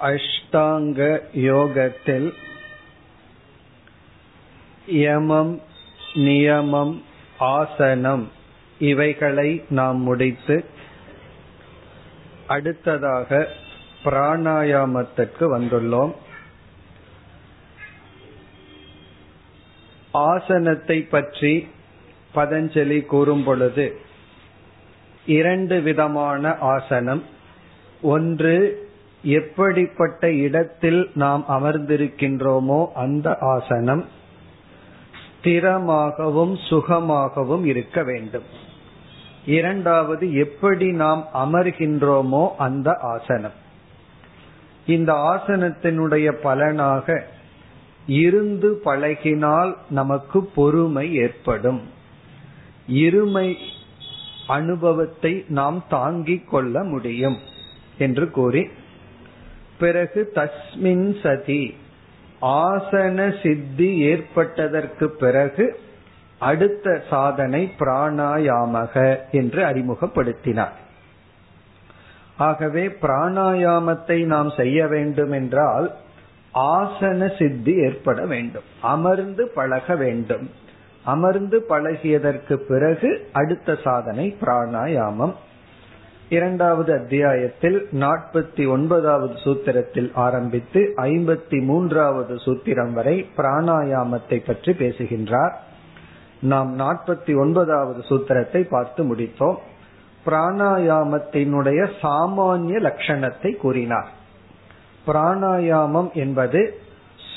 அஷ்டாங்க யோகத்தில் யமம் நியமம் ஆசனம் இவைகளை நாம் முடித்து அடுத்ததாக பிராணாயாமத்திற்கு வந்துள்ளோம். ஆசனத்தை பற்றி பதஞ்சலி கூறும் பொழுது இரண்டு விதமான ஆசனம். ஒன்று எப்படிப்பட்ட இடத்தில் நாம் அமர்ந்திருக்கின்றோமோ அந்த ஆசனம் ஸ்திரமாகவும் சுகமாகவும் இருக்க வேண்டும். இரண்டாவது எப்படி நாம் அமர்கின்றோமோ அந்த ஆசனம். இந்த ஆசனத்தினுடைய பலனாக இருந்து பழகினால் நமக்கு பொறுமை ஏற்படும். இருமை அனுபவத்தை நாம் தாங்கிக் கொள்ள முடியும் என்று கூறி பிறகு தஸ்மின் சதி. ஆசன சித்தி ஏற்பட்டதற்கு பிறகு அடுத்த சாதனை பிராணாயாமக என்று அறிமுகப்படுத்தினார். ஆகவே பிராணாயாமத்தை நாம் செய்ய வேண்டும் என்றால் ஆசன சித்தி ஏற்பட வேண்டும். அமர்ந்து பழக வேண்டும். அமர்ந்து பழகியதற்கு பிறகு அடுத்த சாதனை பிராணாயாமம். இரண்டாவது அத்தியாயத்தில் நாற்பத்தி ஒன்பதாவது சூத்திரத்தில் ஆரம்பித்து ஐம்பத்தி மூன்றாவது சூத்திரம் வரை பிராணாயாமத்தை பற்றி பேசுகின்றார். நாம் நாற்பத்தி ஒன்பதாவது சூத்திரத்தை பார்த்து முடித்தோம். பிராணாயாமத்தினுடைய சாமானிய லட்சணத்தை கூறினார். பிராணாயாமம் என்பது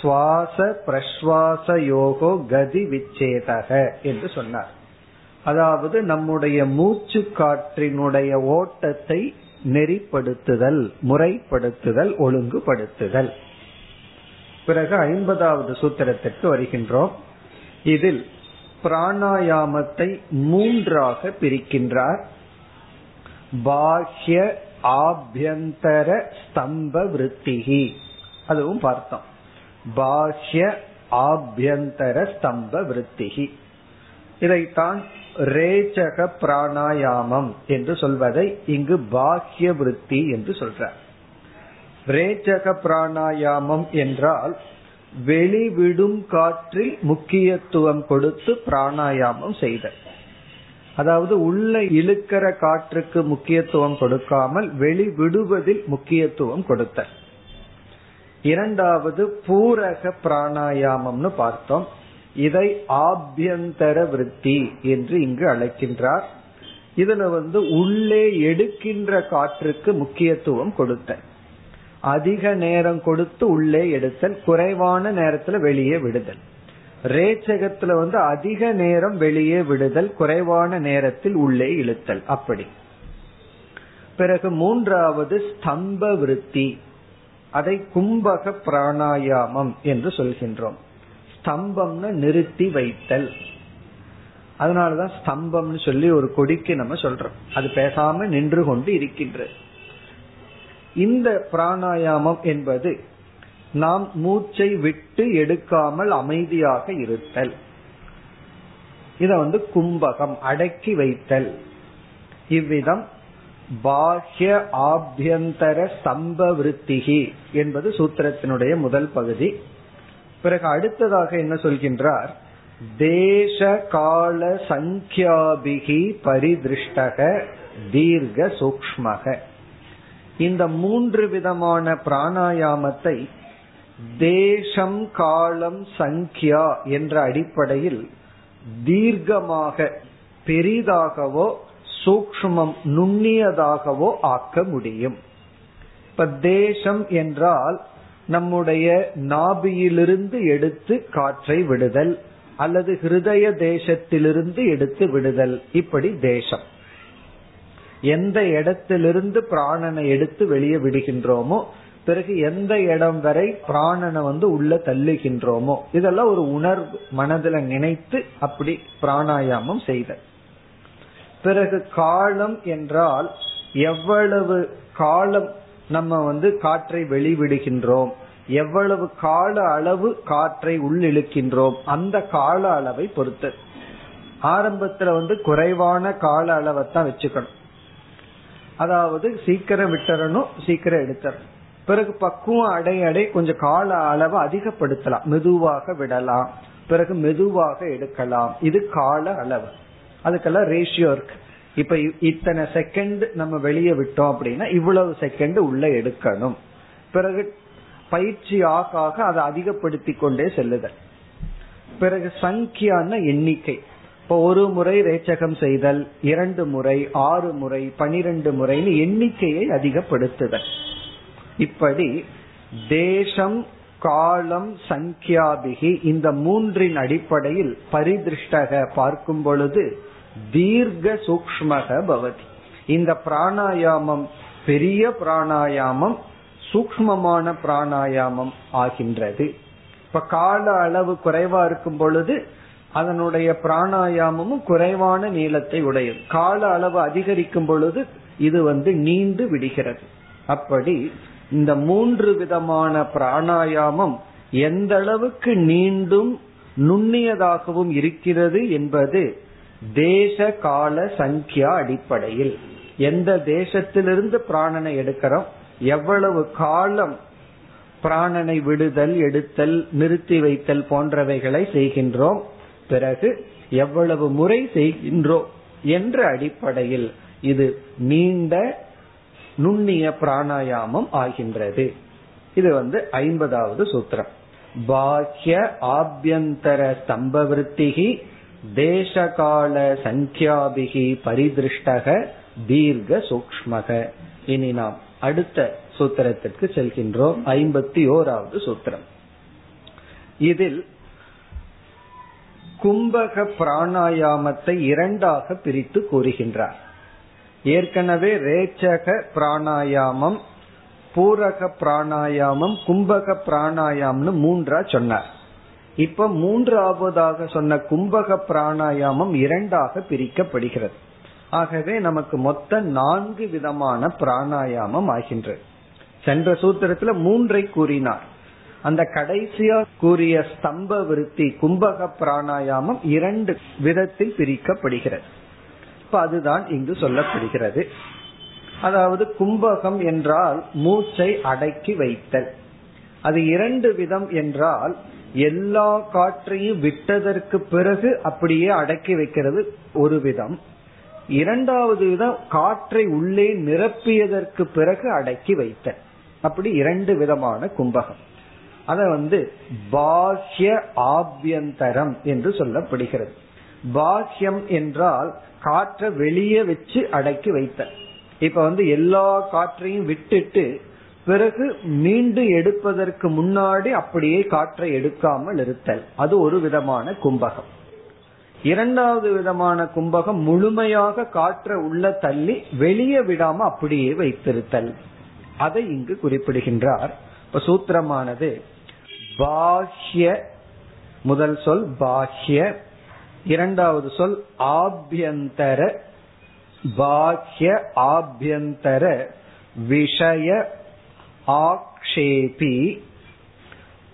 சுவாச பிரஸ்வாச யோகோ கதி விச்சேதக என்று சொன்னார். அதாவது நம்முடைய மூச்சு காற்றினுடைய ஓட்டத்தை நெறிப்படுத்துதல் முறைப்படுத்துதல் ஒழுங்குபடுத்துதல். பிறகு ஐம்பதாவது சூத்திரத்திற்கு வருகின்றோம். இதில் பிராணாயாமத்தை மூன்றாக பிரிக்கின்றார். பாஹ்ய ஆபியந்தர ஸ்தம்ப விருத்திகி. அதுவும் பார்த்தோம். பாஹ்ய ஆபியந்தர ஸ்தம்ப விருத்திகி. இதைத்தான் ரேச்சக பிராணாயாமம் என்று சொல்வதை இங்கு பாஹ்ய விருத்தி என்று சொல்றார். ரேச்சக பிராணாயாமம் என்றால் வெளிவிடும் காற்றில் முக்கியத்துவம் கொடுத்து பிராணாயாமம் செய்த அதாவது உள்ள இழுக்கிற காற்றுக்கு முக்கியத்துவம் கொடுக்காமல் வெளிவிடுவதில் முக்கியத்துவம் கொடுத்த இரண்டாவது பூரக பிராணாயாமம்னு பார்த்தோம். இதை ஆபியந்தர விருத்தி என்று இங்கு அழைக்கின்றார். இதுல வந்து உள்ளே எடுக்கின்ற காற்றுக்கு முக்கியத்துவம் கொடுத்த அதிக நேரம் கொடுத்து உள்ளே எடுத்தல் குறைவான நேரத்துல வெளியே விடுதல். ரேச்சகத்துல வந்து அதிக நேரம் வெளியே விடுதல் குறைவான நேரத்தில் உள்ளே இழுத்தல் அப்படி. பிறகு மூன்றாவது ஸ்தம்ப விருத்தி அதை கும்பக பிராணாயாமம் என்று சொல்கின்றோம். ஸ்தம்பம்னு நிறுத்தி வைத்தல். அதனாலதான் ஸ்தம்பம்னு சொல்லி ஒரு கொடிக்கு நம்ம சொல்றோம். அது பேசாம நின்று கொண்டு இருக்கின்றது. இந்த பிராணாயாமம் என்பது நாம் மூச்சை விட்டு எடுக்காமல் அமைதியாக இருத்தல். இத வந்து கும்பகம் அடக்கி வைத்தல். இவ்விதம் பாஹ்ய ஆபியந்தர ஸ்தம்ப விருத்திகி என்பது சூத்திரத்தினுடைய முதல் பகுதி. பிறகு அடுத்ததாக என்ன சொல்கின்றார்? தேச கால சங்கியாபிகி பரிதிருஷ்டக தீர்க்க சூக்மக இந்த மூன்று விதமான பிராணாயாமத்தை தேசம் காலம் சங்கியா என்ற அடிப்படையில் தீர்க்கமாக பெரிதாகவோ சூக்மம் நுண்ணியதாகவோ ஆக்க முடியும். இப்ப தேசம் என்றால் நம்முடைய நாபியிலிருந்து எடுத்து காற்றை விடுதல் அல்லது ஹிருதய தேசத்திலிருந்து எடுத்து விடுதல். இப்படி தேசம். எந்த இடத்திலிருந்து பிராணனை எடுத்து வெளியே விடுகின்றோமோ பிறகு எந்த இடம் வரை பிராணனை வந்து உள்ள தள்ளுகின்றோமோ இதெல்லாம் ஒரு உணர்வு மனதில் நினைத்து அப்படி பிராணாயாமம் செய்த பிறகு காலம் என்றால் எவ்வளவு காலம் நம்ம வந்து காற்றை வெளிவிடுகின்றோம். எவ்வளவு கால அளவு காற்றை உள்ளிழுக்கின்றோம். அந்த கால அளவை பொறுத்து. ஆரம்பத்துல வந்து குறைவான கால அளவை தான் வச்சுக்கணும். அதாவது சீக்கிரம் விட்டுறணும் சீக்கிரம் எடுத்துறணும். பிறகு பக்குவம் அடை அடை கொஞ்சம் கால அளவை அதிகப்படுத்தலாம். மெதுவாக விடலாம். பிறகு மெதுவாக எடுக்கலாம். இது கால அளவு. அதுக்கெல்லாம் ரேஷியோ இருக்கு. இப்ப இத்தனை செகண்ட் நம்ம வெளியே விட்டோம் அப்படின்னா இவ்வளவு செகண்ட் உள்ள எடுக்கணும். பிறகு பயிற்சி ஆக ஆக அதை அதிகப்படுத்தி கொண்டே செல்லுதல். பிறகு சங்கியான எண்ணிக்கை. இப்போ ஒரு முறை ரேச்சகம் செய்தல் இரண்டு முறை ஆறு முறை பனிரெண்டு முறைன்னு எண்ணிக்கையை அதிகப்படுத்துதல். இப்படி தேசம் காலம் சங்கியாபிகி இந்த மூன்றின் அடிப்படையில் பரிதிருஷ்டக பார்க்கும் பொழுது தீர்க்க சூக்மக பவதி. இந்த பிராணாயாமம் பெரிய பிராணாயாமம் சூக்மமான பிராணாயாமம் ஆகின்றது. இப்ப கால அளவு குறைவா இருக்கும் பொழுது அதனுடைய பிராணாயாமமும் குறைவான நீளத்தை உடையது. கால அளவு அதிகரிக்கும் பொழுது இது வந்து நீண்டு விடுகிறது. அப்படி இந்த மூன்று விதமான பிராணாயாமம் எந்த அளவுக்கு நீண்டும் நுண்ணியதாகவும் இருக்கிறது என்பது தேச கால சங்கியா அடிப்படையில். எந்த தேசத்திலிருந்து பிராணனை எடுக்கிறோம்? எவ்வளவு காலம் பிராணனை விடுதல் எடுத்தல் நிறுத்தி வைத்தல் போன்றவைகளை செய்கின்றோம்? பிறகு எவ்வளவு முறை செய்கின்றோம் என்ற அடிப்படையில் இது நீண்ட நுண்ணிய பிராணாயாமம் ஆகின்றது. இது வந்து ஐம்பதாவது சூத்திரம். பாக்கிய ஆபியந்தர ஸ்தம்பவருத்திகி தேசகால சங்கியாபிகி பரிதிருஷ்டக தீர்க்க சூக்மக இனி நாம் அடுத்த சூத்திரத்திற்கு செல்கின்றோம். ஐம்பத்தி ஓராவது சூத்திரம். இதில் கும்பக பிராணாயாமத்தை இரண்டாக பிரித்து கூறுகின்றார். ஏற்கனவே ரேச்சக பிராணாயாமம் பூரக பிராணாயாமம் கும்பக பிராணாயாமம்னு மூன்றா சொன்னார். இப்ப மூன்றாவதாக சொன்ன கும்பக பிராணாயாமம் இரண்டாக பிரிக்கப்படுகிறது. ஆகவே நமக்கு மொத்த நான்கு விதமான பிராணாயாமம் ஆகின்றது. சென்ற சூத்திரத்துல மூன்றை கூறினார். அந்த கடைசியா கூறிய ஸ்தம்ப விருத்தி கும்பக பிராணாயாமம் இரண்டு விதத்தில் பிரிக்கப்படுகிறது. இப்ப அதுதான் இங்கு சொல்லப்படுகிறது. அதாவது கும்பகம் என்றால் மூச்சை அடக்கி வைத்தல். அது இரண்டு விதம் என்றால் எல்லா காற்றையும் விட்டதற்கு பிறகு அப்படியே அடக்கி வைக்கிறது ஒரு விதம். இரண்டாவது விதம் காற்றை உள்ளே நிரப்பியதற்கு பிறகு அடக்கி வைத்த அப்படி இரண்டு விதமான கும்பகம். அத வந்து பாஹ்ய ஆபியந்தரம் என்று சொல்லப்படுகிறது. பாஹ்யம் என்றால் காற்றை வெளியே வச்சு அடக்கி வைத்த இப்ப வந்து எல்லா காற்றையும் விட்டுட்டு பிறகு மீண்டும் எடுப்பதற்கு முன்னாடி அப்படியே காற்றை எடுக்காமல் இருத்தல். அது ஒரு விதமான கும்பகம். இரண்டாவது விதமான கும்பகம் முழுமையாக காற்றை உள்ள தள்ளி வெளியே விடாம அப்படியே வைத்திருத்தல். அதை இங்கு குறிப்பிடுகின்றார். இப்ப சூத்திரமானது பாஹ்ய முதல் சொல் பாஹ்ய இரண்டாவது சொல் ஆபியந்தர பாஹ்ய ஆபியந்தர விஷய ஆக்ஷேபி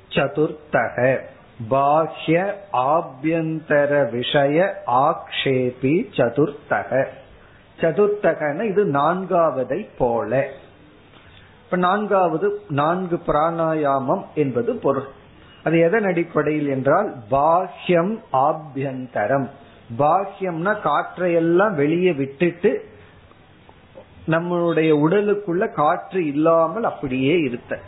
சதுர்த்தக. பாஹ்ய ஆபியந்தர விஷய ஆக்ஷேபி சதுர்த்தக. சதுர்த்தகன இது நான்காவதை போல. இப்ப நான்காவது நான்கு பிராணாயாமம் என்பது பொருள். அது எதன் அடிப்படையில் என்றால் பாஹ்யம் ஆபியந்தரம். பாஹ்யம்னா காற்றையெல்லாம் வெளியே விட்டுட்டு நம்மளுடைய உடலுக்குள்ள காற்று இல்லாமல் அப்படியே இருத்த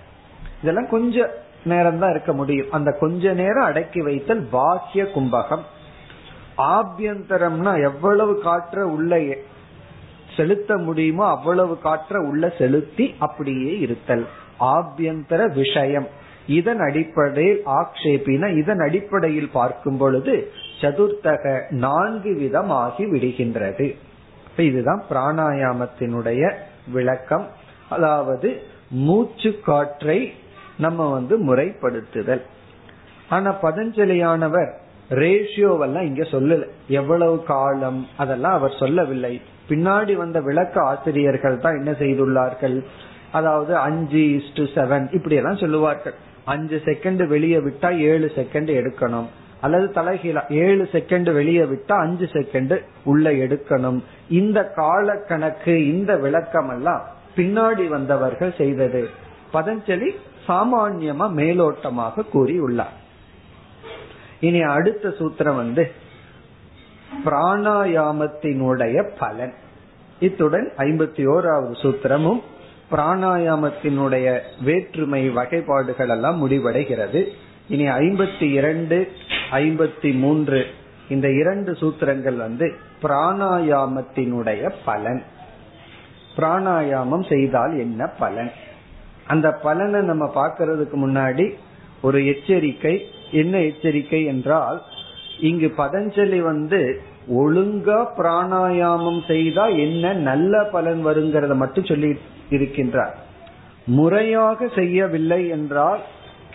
இதெல்லாம் கொஞ்ச நேரம் தான் இருக்க முடியும். அந்த கொஞ்ச நேரம் அடக்கி வைத்தல் பாக்கிய கும்பகம். ஆபியந்தரம்னா எவ்வளவு காற்ற உள்ள செலுத்த முடியுமோ அவ்வளவு காற்ற உள்ள செலுத்தி அப்படியே இருத்தல். ஆபியந்தர விஷயம். இதன் அடிப்படையில் ஆக்ஷேபின இதன் அடிப்படையில் பார்க்கும் பொழுது சதுர்த்தக நான்கு விதம் ஆகி விடுகின்றது. இதுதான் பிராணாயாமத்தினுடைய விளக்கம். அதாவது மூச்சு காற்றை நம்ம வந்து முறைப்படுத்துதல். ஆனா பதஞ்சலியானவர் ரேஷியோவெல்லாம் இங்க சொல்லல. எவ்வளவு காலம் அதெல்லாம் அவர் சொல்லவில்லை. பின்னாடி வந்த விளக்க ஆசிரியர்கள் தான் என்ன செய்துள்ளார்கள்? அதாவது அஞ்சு இஸ்டு செவன் இப்படி எல்லாம் சொல்லுவார்கள். அஞ்சு செகண்ட் வெளியே விட்டா ஏழு செகண்ட் எடுக்கணும். அல்லது தலைகீழா ஏழு செகண்ட் வெளியே விட்டா அஞ்சு செகண்ட் உள்ள எடுக்கணும். இந்த கால கணக்கு இந்த விளக்கம் எல்லாம் பின்னாடி வந்தவர்கள் செய்தது. பதஞ்சலி சாமான்யமா மேலோட்டமாக கூறியுள்ளார். இனி அடுத்த சூத்திரம் வந்து பிராணாயாமத்தினுடைய பலன். இத்துடன் ஐம்பத்தி ஓராவது சூத்திரமும் பிராணாயாமத்தினுடைய வேற்றுமை வகைப்பாடுகள் எல்லாம் முடிவடைகிறது. இனி ஐம்பத்தி இரண்டு ஐம்பத்தி மூன்று இந்த இரண்டு சூத்திரங்கள் வந்து பிராணாயாமத்தினுடைய பலன். பிராணாயாமம் செய்தால் என்ன பலன்? அந்த பலனை நம்ம பார்க்கறதுக்கு முன்னாடி ஒரு எச்சரிக்கை. என்ன எச்சரிக்கை என்றால் இங்கு பதஞ்சலி வந்து ஒழுங்கா பிராணாயாமம் செய்தா என்ன நல்ல பலன் வருங்கிறத மட்டும் சொல்லி இருக்கின்றார் முறையாக செய்யவில்லை என்றால்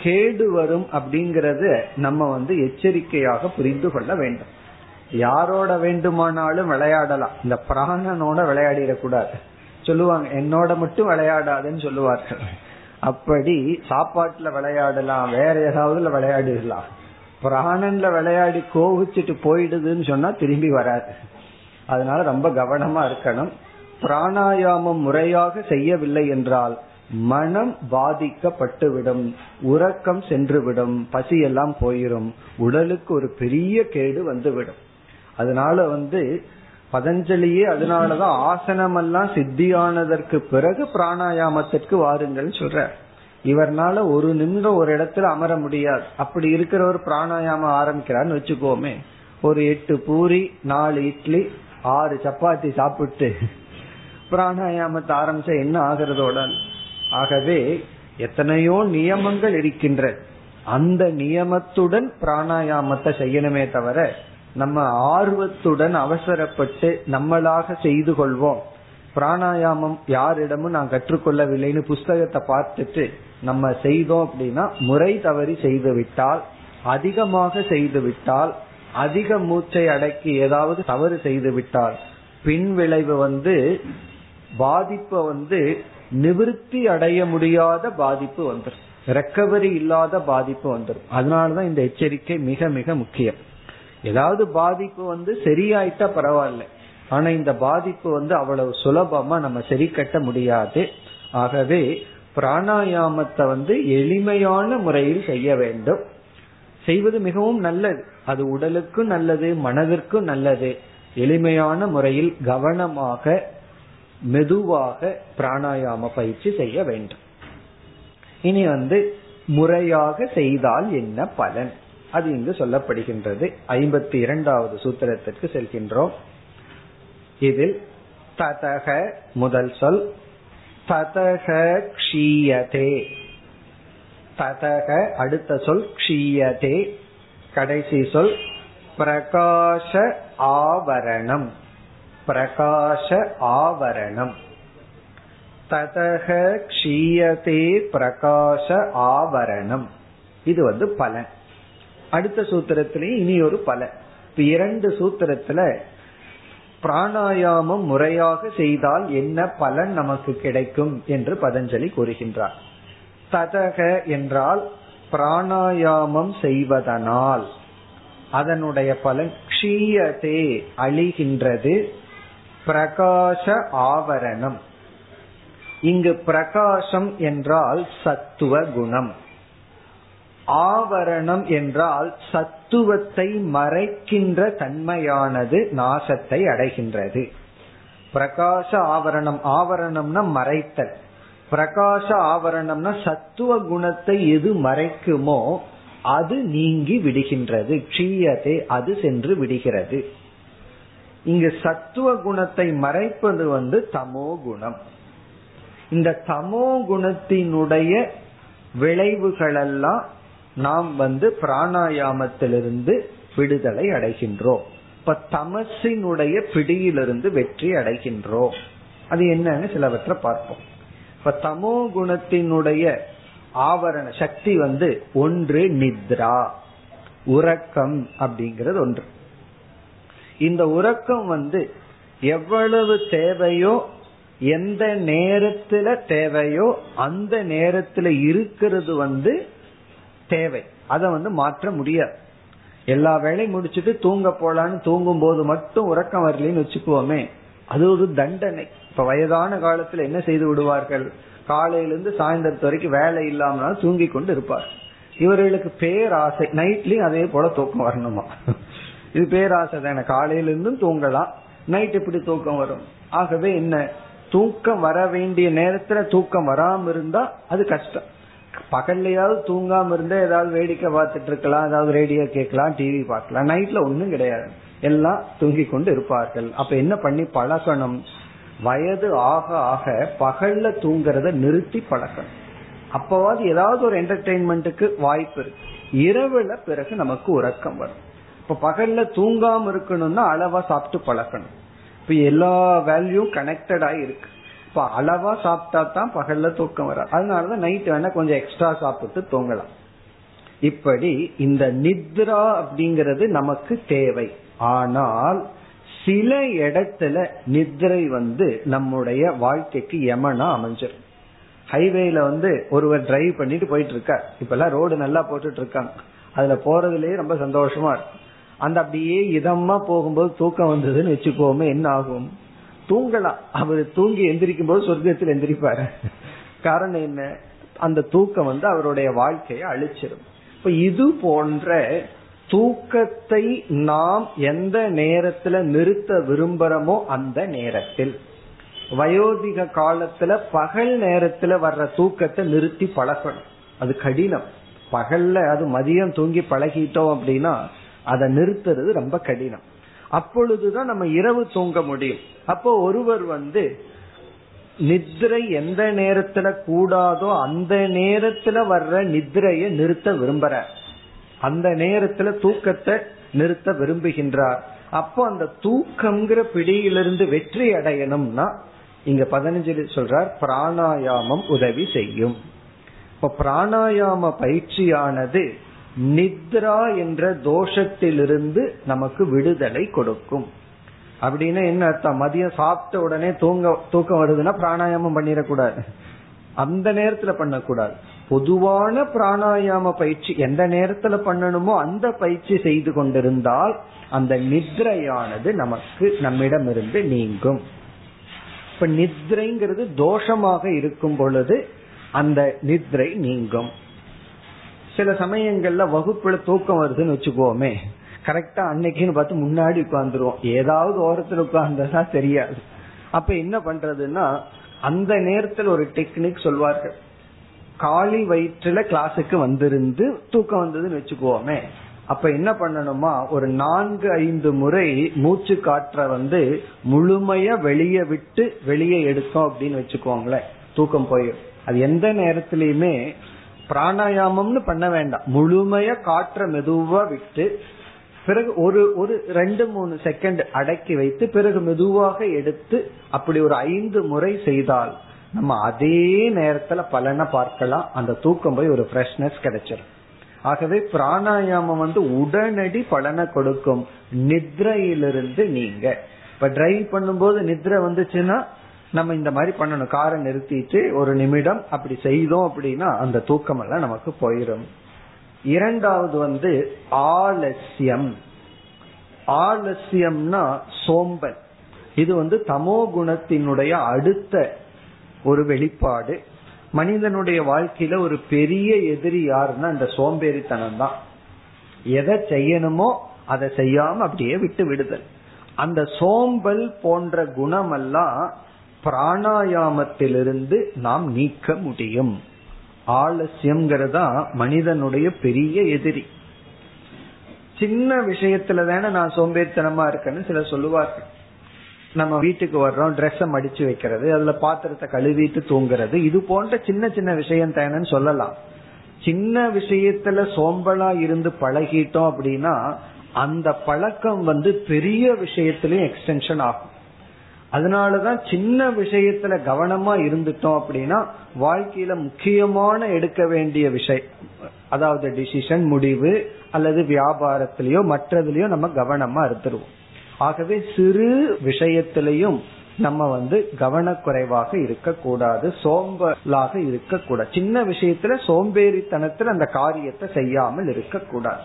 கேடு வரும் அப்படிங்கறத நம்ம வந்து எச்சரிக்கையாக புரிந்து கொள்ள வேண்டும். யாரோட வேண்டுமானாலும் விளையாடலாம். இந்த பிராணனோட விளையாடிடக்கூடாது சொல்லுவாங்க என்னோட மட்டும் விளையாடாதுன்னு சொல்லுவார்கள். அப்படி சாப்பாட்டுல விளையாடலாம் வேற ஏதாவதுல விளையாடிடலாம். பிராணன்ல விளையாடி கோவிச்சுட்டு போயிடுதுன்னு சொன்னா திரும்பி வராது. அதனால ரொம்ப கவனமா இருக்கணும். பிராணாயாமம் முறையாக செய்யவில்லை என்றால் மனம் பாதிக்கப்பட்டுவிடும் உறக்கம் சென்றுவிடும் பசி எல்லாம் போயிரும் உடலுக்கு ஒரு பெரிய கேடு வந்துவிடும். அதனால வந்து பதஞ்சலியே அதனாலதான் ஆசனம் எல்லாம் சித்தியானதற்கு பிறகு பிராணாயாமத்திற்கு வாருங்கள் சொல்ற இவர்னால ஒரு நிமிடம் ஒரு இடத்துல அமர முடியாது. அப்படி இருக்கிற ஒரு பிராணாயாமம் ஆரம்பிக்கிறான்னு வச்சுக்கோமே. ஒரு எட்டு பூரி நாலு இட்லி ஆறு சப்பாத்தி சாப்பிட்டு பிராணாயாமத்தை ஆரம்பிச்சா என்ன ஆகிறதோட ஆகவே எத்தனையோ நியமங்கள் இருக்கின்ற அந்த நியமத்துடன் பிராணாயாமத்தை செய்யணுமே தவிர நம்ம ஆர்வத்துடன் அவசரப்பட்டு நம்மளாக செய்து கொள்வோம். பிராணாயாமம் யாரிடமும் நான் கற்றுக்கொள்ளவில்லைன்னு புஸ்தகத்தை பார்த்துட்டு நம்ம செய்தோம் அப்படின்னா முறை தவறி செய்து விட்டால் அதிகமாக செய்து விட்டால் அதிக மூச்சை அடக்கி ஏதாவது தவறு செய்து விட்டால் பின் விளைவு வந்து பாதிப்பை வந்து நிவிருத்தி அடைய முடியாத பாதிப்பு வந்துடும் ரெக்கவரி இல்லாத பாதிப்பு வந்துடும் அதனாலதான் இந்த எச்சரிக்கை மிக மிக முக்கியம். ஏதாவது பாதிப்பு வந்து சரியாயிட்டா பரவாயில்ல. ஆனா இந்த பாதிப்பு வந்து அவ்வளவு சுலபமா நம்ம சரி கட்ட முடியாது. ஆகவே பிராணாயாமத்தை வந்து எளிமையான முறையில் செய்ய வேண்டும். செய்வது மிகவும் நல்லது. அது உடலுக்கும் நல்லது மனதிற்கும் நல்லது. எளிமையான முறையில் கவனமாக மெதுவாக பிராணாயாம பயிற்சி செய்ய வேண்டும். இனி வந்து முறையாக செய்தால் என்ன பலன்? அது இங்கு சொல்லப்படுகின்றது. ஐம்பத்தி இரண்டாவது சூத்திரத்திற்கு செல்கின்றோம். இதில் ததக முதல் சொல் ததக க்ஷீயதே. ததக அடுத்த சொல் க்ஷீயதே. கடைசி சொல் பிரகாஷ ஆவரணம். பிரகாஷ ஆவரணம். ததக க்ஷீயதே பிரகாஷ ஆவரணம். இது வந்து பலன். அடுத்த சூத்திரத்திலேயே இனி ஒரு பலன். இப்ப இரண்டு சூத்திரத்துல பிராணாயாமம் முறையாக செய்தால் என்ன பலன் நமக்கு கிடைக்கும் என்று பதஞ்சலி கூறுகின்றார். ததக என்றால் பிராணாயாமம் செய்வதனால் அதனுடைய பலன் க்ஷீயதே அழிகின்றது. பிரகாச ஆவரணம். இங்கு பிரகாசம் என்றால் சத்துவ குணம். ஆவரணம் என்றால் சத்துவத்தை மறைக்கின்ற தன்மையானது நாசத்தை அடைகின்றது. பிரகாச ஆவரணம் ஆவரணம்னா மறைத்தல். பிரகாச ஆவரணம்னா சத்துவ குணத்தை எது மறைக்குமோ அது நீங்கி விடுகின்றது. க்ஷீயத்தை அது சென்று விடுகிறது. இங்கு சத்துவ குணத்தை மறைப்பது வந்து தமோ குணம். இந்த தமோ குணத்தினுடைய விளைவுகளெல்லாம் நாம் வந்து பிராணாயாமத்திலிருந்து விடுதலை அடைகின்றோம். இப்ப தமசினுடைய பிடியிலிருந்து வெற்றி அடைகின்றோம். அது என்னன்னு சிலவற்றை பார்ப்போம். இப்ப தமோ குணத்தினுடைய ஆவரண சக்தி வந்து ஒன்று நித்ரா உறக்கம் அப்படிங்கிறது ஒன்று. இந்த உறக்கம் வந்து எவ்வளவு தேவையோ எந்த நேரத்துல தேவையோ அந்த நேரத்துல இருக்கிறது வந்து தேவை. அதை வந்து மாற்ற முடியாது. எல்லா வேலையும் முடிச்சுட்டு தூங்க போலான்னு தூங்கும் போது மட்டும் உறக்கம் வரலன்னு வச்சுக்குவோமே அது ஒரு தண்டனை. இப்ப வயதான காலத்துல என்ன செய்து விடுவார்கள்? காலையிலிருந்து சாயந்தரத்து வரைக்கும் வேலை இல்லாமல் தூங்கி கொண்டு இருப்பார். இவர்களுக்கு பேராசை. நைட்லயும் அதே போல தூக்கம் வரணுமா? இது பேராசை தானே. காலையிலிருந்தும் தூங்கலாம் நைட் இப்படி தூக்கம் வரும்? ஆகவே என்ன? தூக்கம் வர வேண்டிய நேரத்துல தூக்கம் வராம இருந்தா அது கஷ்டம். பகல்லையாவது தூங்காம இருந்தா ஏதாவது வேடிக்கை பார்த்துட்டு இருக்கலாம் ஏதாவது ரேடியோ கேட்கலாம் டிவி பார்க்கலாம். நைட்ல ஒன்றும் கிடையாது. எல்லாம் தூங்கி கொண்டு இருப்பார்கள். அப்ப என்ன பண்ணி பழகணும்? வயது ஆக ஆக பகல்ல தூங்குறத நிறுத்தி பழக்கணும் அப்பவாது ஏதாவது ஒரு என்டர்டெயின்மெண்ட்டுக்கு வாய்ப்பு இருக்கு. இரவுல பிறகு நமக்கு உறக்கம் வரும். இப்ப பகல்ல தூங்காம இருக்கணும்னா அளவா சாப்பிட்டு பழக்கணும். இப்ப எல்லா வேல்யூம் கனெக்டடா இருக்கு. இப்ப அளவா சாப்பிட்டா தான் பகல்ல தூக்கம் வராது. அதனாலதான் நைட் வேணா கொஞ்சம் எக்ஸ்ட்ரா சாப்பிட்டு தூங்கலாம். இப்படி இந்த நித்ரா அப்படிங்கிறது நமக்கு தேவை. ஆனால் சில இடத்துல நித்ரை வந்து நம்முடைய வாழ்க்கைக்கு யமனா அமைஞ்சிடும் ஹைவேல வந்து ஒருவர் டிரைவ் பண்ணிட்டு போயிட்டு இருக்கார். இப்ப எல்லாம் ரோடு நல்லா போட்டுட்டு இருக்காங்க. அதுல போறதுலயே ரொம்ப சந்தோஷமா இருக்கும் அந்த அப்படியே இதமா போகும்போது தூக்கம் வந்ததுன்னு வச்சுக்கோமே என்ன ஆகும்? தூங்கலாம். அவர் தூங்கி எந்திரிக்கும் போது சொர்க்கத்தில் எந்திரிப்பாரு. காரணம் என்ன? அந்த தூக்கம் வந்து அவருடைய வாழ்க்கையை அழிச்சிடும் இப்ப இது போன்ற தூக்கத்தை நாம் எந்த நேரத்துல நிறுத்த விரும்புறோமோ அந்த நேரத்தில். வயோதிக காலத்துல பகல் நேரத்துல வர்ற தூக்கத்தை நிறுத்தி பழகணும். அது கடினம். பகல்ல அது மதியம் தூங்கி பழகிட்டோம் அப்படின்னா அதை நிறுத்துறது ரொம்ப கடினம். அப்பொழுதுதான் நம்ம இரவு தூங்க முடியும். அப்போ ஒருவர் வந்து நித்ரை எந்த நேரத்துல கூடாதோ அந்த நேரத்துல வர்ற நித்ரைய நிறுத்த விரும்புற அந்த நேரத்துல தூக்கத்தை நிறுத்த விரும்புகின்றார். அப்போ அந்த தூக்கம்ங்கிற பிடியிலிருந்து வெற்றி அடையணும்னா இங்க பதினஞ்சு சொல்றார் பிராணாயாமம் உதவி செய்யும். இப்ப பிராணாயாம பயிற்சியானது நித்ரா என்ற தோஷத்திலிருந்து நமக்கு விடுதலை கொடுக்கும். அப்படின்னு என்ன அர்த்தம்? மதியம் சாப்பிட்ட உடனே தூங்க தூக்கம் வருதுன்னா பிராணாயாமம் பண்ணிடக்கூடாது. அந்த நேரத்துல பண்ணக்கூடாது. பொதுவான பிராணாயாம பயிற்சி எந்த நேரத்துல பண்ணணுமோ அந்த பயிற்சி செய்து கொண்டிருந்தால் அந்த நித்ரையானது நமக்கு நம்மிடமிருந்து நீங்கும். இப்ப நித்ரைங்கிறது தோஷமாக இருக்கும் பொழுது அந்த நித்ரை நீங்கும். சில சமயங்கள்ல வகுப்புல தூக்கம் வருதுன்னு வச்சுக்கோமே. கரெக்டா அன்னைக்குன்னு பார்த்து முன்னாடி உட்கார்ந்துருவோம். ஏதாவது ஓரத்துல உட்கார்ந்ததா தெரியாது. அப்ப என்ன பண்றதுன்னா அந்த நேரத்தில் ஒரு டெக்னிக் சொல்வார்கள். காலி வயிற்றுல கிளாஸுக்கு வந்திருந்து தூக்கம் வந்ததுன்னு வச்சுக்கோமே. அப்ப என்ன பண்ணணுமா? ஒரு நான்கு ஐந்து முறை மூச்சு காற்ற வந்து முழுமைய வெளியே விட்டு வெளியே எடுத்தோம் அப்படின்னு வச்சுக்கோங்களேன். தூக்கம் போயிடும் அது எந்த நேரத்திலயுமே பிராணாயாமம்னு பண்ண வேண்டாம். முழுமைய காற்ற மெதுவா விட்டு பிறகு ஒரு ஒரு ரெண்டு மூணு செகண்ட் அடக்கி வைத்து பிறகு மெதுவாக எடுத்து அப்படி ஒரு ஐந்து முறை செய்தால் நம்ம அதே நேரத்துல பலனை பார்க்கலாம். அந்த தூக்கம் போய் ஒரு ஃப்ரெஷ்னஸ் கிடைச்சிடும் ஆகவே பிராணாயாமம் வந்து உடனடி பலனை கொடுக்கும். நித்ரையிலிருந்து நீங்க. இப்ப டிரைவ் பண்ணும்போது நித்ரை வந்துச்சுன்னா நம்ம இந்த மாதிரி பண்ணணும். காரை நிறுத்திட்டு ஒரு நிமிடம் அப்படி செய்தோம் அப்படின்னா அந்த தூக்கம் எல்லாம் நமக்கு போயிடும் இரண்டாவது வந்து ஆலசியம் ஆலசியம்னா சோம்பல். இது வந்து தமோ குணத்தினுடைய அடுத்த ஒரு வெளிப்பாடு. மனிதனுடைய வாழ்க்கையில ஒரு பெரிய எதிரி யாருன்னா அந்த சோம்பேறித்தனம் தான். எதை செய்யணுமோ அதை செய்யாம அப்படியே விட்டு விடுதல். அந்த சோம்பல் போன்ற குணமெல்லாம் பிராணாயாமத்திலிருந்து நாம் நீக்க முடியும். ஆலசியம்ங்கிறதா மனிதனுடைய பெரிய எதிரி. சின்ன விஷயத்துல தானே நான் சோம்பேறித்தனமா இருக்கேன்னு சிலர் சொல்லுவார்கள். நம்ம வீட்டுக்கு வர்றோம் ட்ரெஸ்ஸை மடிச்சு வைக்கிறது அதுல பாத்திரத்தை கழுவிட்டு தூங்குறது இது போன்ற சின்ன சின்ன விஷயம் தானேன்னு சொல்லலாம். சின்ன விஷயத்துல சோம்பலா இருந்து பழகிட்டோம் அப்படின்னா அந்த பழக்கம் வந்து பெரிய விஷயத்திலயும் எக்ஸ்டென்ஷன் ஆகும். அதனாலதான் சின்ன விஷயத்துல கவனமா இருந்துட்டோம் அப்படின்னா வாழ்க்கையில முக்கியமான எடுக்க வேண்டிய விஷயம். அதாவது டிசிஷன் முடிவு அல்லது வியாபாரத்திலயோ மற்றதுலயோ நம்ம கவனமா இருந்துருவோம். ஆகவே சிறு விஷயத்திலையும் நம்ம வந்து கவனக்குறைவாக இருக்கக்கூடாது சோம்பலாக இருக்கக்கூடாது. சின்ன விஷயத்துல சோம்பேறித்தனத்துல அந்த காரியத்தை செய்யாமல் இருக்கக்கூடாது.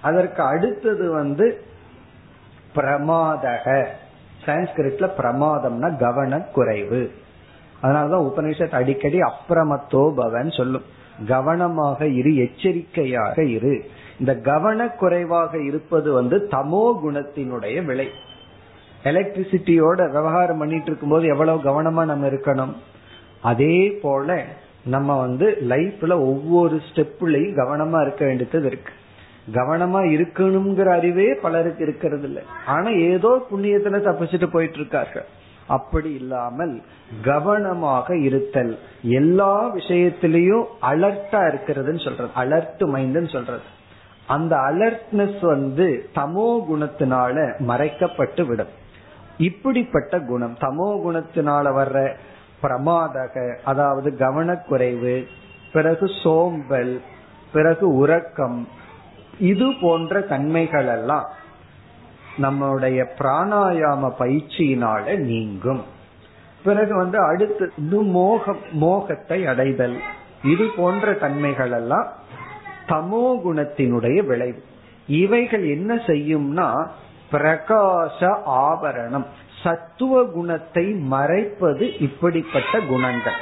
அதற்கு அடுத்தது வந்து பிரமாதக. சான்ஸ்கிரிட்ல பிரமாதம்னா கவனக்குறைவு அதனாலதான் உபனிஷத் அடிக்கடி அப்பிரமத்தோ பவன் சொல்லும். கவனமாக இரு எச்சரிக்கையாக இரு. இந்த கவனக்குறைவாக இருப்பது வந்து தமோ குணத்தினுடைய விலை. எலக்ட்ரிசிட்டியோட விவகாரம் பண்ணிட்டு இருக்கும்போது எவ்வளவு கவனமா நம்ம இருக்கணும்? அதே போல நம்ம வந்து லைஃப்ல ஒவ்வொரு ஸ்டெப்லயும் கவனமா இருக்க வேண்டியது இருக்கு. கவனமா இருக்கணுங்கிற அறிவே பலருக்கு இருக்கிறது இல்லை ஆனா ஏதோ புண்ணியத்துல தப்பிச்சுட்டு போயிட்டு இருக்கார்கள் அப்படி இல்லாமல் கவனமாக இருத்தல் எல்லா விஷயத்திலையும் அலர்ட்டா இருக்கிறதுன்னு சொல்றது. அலர்ட் மைண்ட்னு சொல்றது. அந்த அலர்ட்னஸ் வந்து தமோ குணத்தினால மறைக்கப்பட்டு விடும். இப்படிப்பட்ட குணம் தமோ குணத்தினால வர்ற பிரமாதக அதாவது கவனக்குறைவு பிறகு சோம்பல் பிறகு உறக்கம் இது போன்ற தன்மைகள் எல்லாம் பிராணாயாம பயிற்சியினால நீங்கும். பிறகு வந்து அடுத்து மோகம் மோகத்தை அடைதல். இது போன்ற தன்மைகள் எல்லாம் தமோ குணத்தினுடைய விளைவு. இவைகள் என்ன செய்யும்னா பிரகாச ஆபரணம் சத்துவ குணத்தை மறைப்பது இப்படிப்பட்ட குணங்கள்.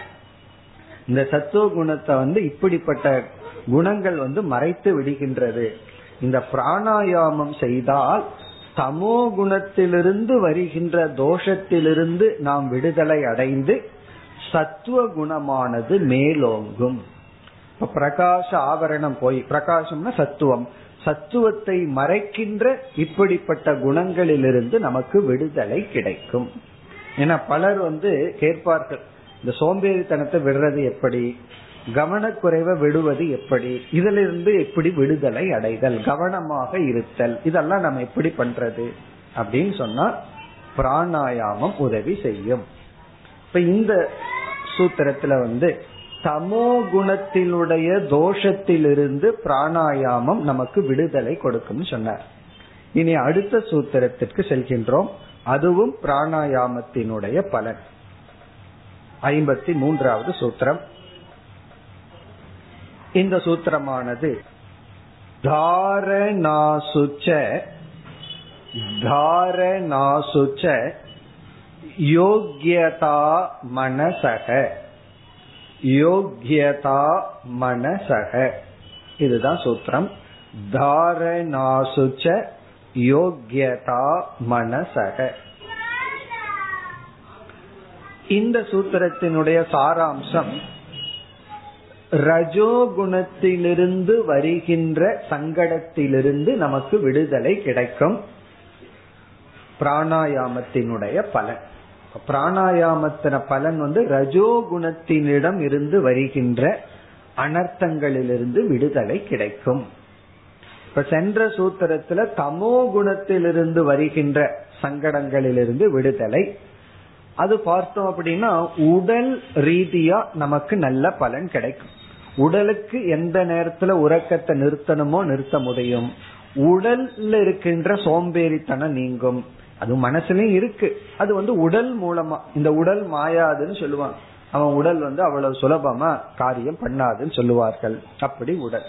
இந்த சத்துவ குணத்தை வந்து இப்படிப்பட்ட குணங்கள் வந்து மறைத்து விடுகின்றது. இந்த பிராணாயாமம் செய்தால் தமோ குணத்திலிருந்து வருகின்ற தோஷத்திலிருந்து நாம் விடுதலை அடைந்து சத்துவ குணமானது மேலோங்கும். இப்ப பிரகாச ஆவரணம் போய் பிரகாசம்னா சத்துவம். சத்துவத்தை மறைக்கின்ற இப்படிப்பட்ட குணங்களிலிருந்து நமக்கு விடுதலை கிடைக்கும். ஏன்னா பலர் வந்து கேட்பார்கள் இந்த சோம்பேறித்தனத்தை விடுறது எப்படி? கவனக்குறைவை விடுவது எப்படி? இதிலிருந்து எப்படி விடுதலை அடைதல்? கவனமாக இருத்தல். இதெல்லாம் நம்ம எப்படி பண்றது? அப்படின்னு சொன்னா பிராணாயாமம் உதவி செய்யும். இப்ப இந்த சூத்திரத்துல வந்து தமோ குணத்தினுடைய தோஷத்திலிருந்து பிராணாயாமம் நமக்கு விடுதலை கொடுக்கும் சொன்னார். இனி அடுத்த சூத்திரத்திற்கு செல்கின்றோம். அதுவும் பிராணாயாமத்தினுடைய பலன். ஐம்பத்தி மூன்றாவது சூத்திரம். இந்த சூத்திரமானது. தாரணாசுச்ச தாரணாசுச்ச யோக்கியதா மனசக. யோக்கியதா மனசக. இதுதான் சூத்திரம். தாரணாசுச்ச யோக்யதா மனசக. இந்த சூத்திரத்தினுடைய சாராம்சம் ரஜோகுணத்திலிருந்து வருகின்ற சங்கடத்திலிருந்து நமக்கு விடுதலை கிடைக்கும். பிராணாயாமத்தினுடைய பலன். பிராணாயாமத்தின பலன் வந்து ரஜோகுணத்தினிடம் இருந்து வருகின்ற அனர்த்தங்களிலிருந்து விடுதலை கிடைக்கும். இப்ப சென்ற சூத்திரத்துல தமோ குணத்திலிருந்து வருகின்ற சங்கடங்களிலிருந்து விடுதலை அது பார்த்தோம் அப்படின்னா உடல் ரீதியா நமக்கு நல்ல பலன் கிடைக்கும். உடலுக்கு எந்த நேரத்துல உறக்கத்தை நிறுத்தணுமோ நிறுத்த முடியும். உடல்ல இருக்கின்ற சோம்பேறித்தனம் நீங்கும். அது மனசுலயும் இருக்கு. அது வந்து உடல் மூலமா இந்த உடல் மாயாதுன்னு சொல்லுவாங்க. அவன் உடல் வந்து அவ்வளவு சுலபமா காரியம் பண்ணாதுன்னு சொல்லுவார்கள். அப்படி உடல்.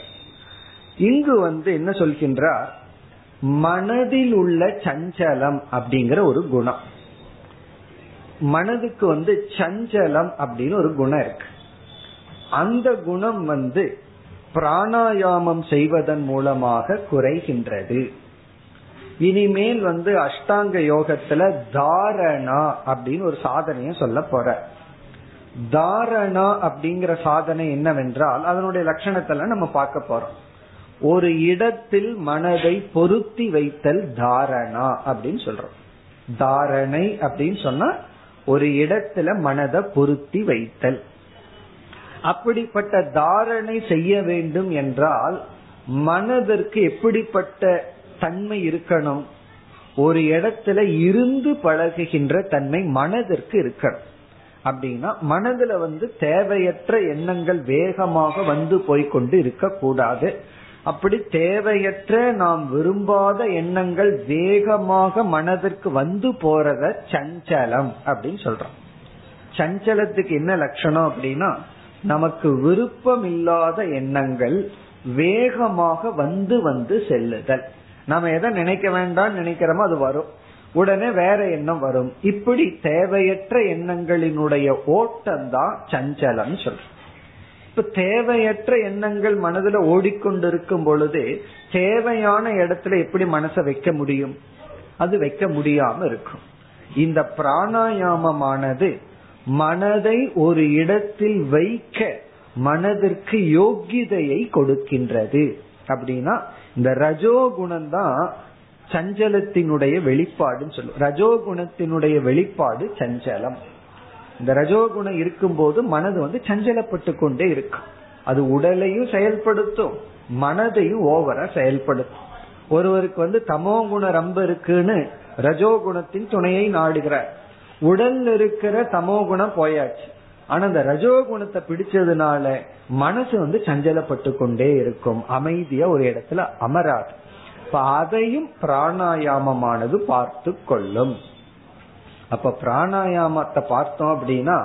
இங்கு வந்து என்ன சொல்கின்றார்? மனதில் உள்ள சஞ்சலம் அப்படிங்கிற ஒரு குணம். மனதுக்கு வந்து சஞ்சலம் அப்படின்னு ஒரு குணம் இருக்கு. அந்த குணம் வந்து பிராணாயாமம் செய்வதன் மூலமாக குறைகின்றது. இனிமேல் வந்து அஷ்டாங்க யோகத்துல தாரணா அப்படின்னு ஒரு சாதனைய சொல்ல போற. தாரணா அப்படிங்கிற சாதனை என்னவென்றால் அதனுடைய லட்சணத்துல நம்ம பார்க்க போறோம். ஒரு இடத்தில் மனதை பொருத்தி வைத்தல் தாரணா அப்படின்னு சொல்றோம். தாரணை அப்படின்னு சொன்னா ஒரு இடத்துல மனதை பொருத்தி வைத்தல். அப்படிப்பட்ட தாரணை செய்ய வேண்டும் என்றால் மனதிற்கு எப்படிப்பட்ட தன்மை இருக்கணும்? ஒரு இடத்துல இருந்து பழகுகின்ற தன்மை மனதிற்கு இருக்கணும். அப்படின்னா மனதுல வந்து தேவையற்ற எண்ணங்கள் வேகமாக வந்து போய்கொண்டு இருக்கக்கூடாது. அப்படி தேவையற்ற நாம் விரும்பாத எண்ணங்கள் வேகமாக மனதிற்கு வந்து போறத சஞ்சலம் அப்படின்னு சொல்றோம். சஞ்சலத்துக்கு என்ன லட்சணம் அப்படின்னா நமக்கு விருப்பம் இல்லாத எண்ணங்கள் வேகமாக வந்து வந்து செல்லுதல். நம்ம எதை நினைக்க வேண்டாம் நினைக்கிறோமோ அது வரும். உடனே வேற எண்ணம் வரும். இப்படி தேவையற்ற எண்ணங்களினுடைய ஓட்டம் தான் சஞ்சலம் சொல்றோம். இப்ப தேவையற்ற எண்ணங்கள் மனதுல ஓடிக்கொண்டிருக்கும் பொழுது தேவையான இடத்துல எப்படி மனசை வைக்க முடியும்? அது வைக்க முடியாம இருக்கும். இந்த பிராணாயாமமானது மனதை ஒரு இடத்தில் வைக்க மனதிற்கு யோகிதையை கொடுக்கின்றது. அப்படின்னா இந்த ரஜோகுணம் தான் சஞ்சலத்தினுடைய வெளிப்பாடுன்னு சொல்லும் ரஜோகுணத்தினுடைய வெளிப்பாடு சஞ்சலம். இந்த ரஜோகுணம் இருக்கும்போது மனது வந்து சஞ்சலப்பட்டு கொண்டே இருக்கும். அது உடலையும் செயல்படுத்தும் மனதையும் ஓவரா செயல்படுத்தும். ஒருவருக்கு வந்து தமோ குணம் ரொம்ப இருக்குன்னு ரஜோகுணத்தின் துணையை நாடுகிறார். உடல் இருக்கிற தமோ குணம் போயாச்சு. ஆனா அந்த ரஜோகுணத்தை பிடிச்சதுனால மனசு வந்து சஞ்சலப்பட்டு கொண்டே இருக்கும். அமைதியா ஒரு இடத்துல அமராது. இப்ப அதையும் பிராணாயாமமானது பார்த்து கொள்ளும். அப்ப பிராணாயாமத்தை பார்த்தோம் அப்படின்னா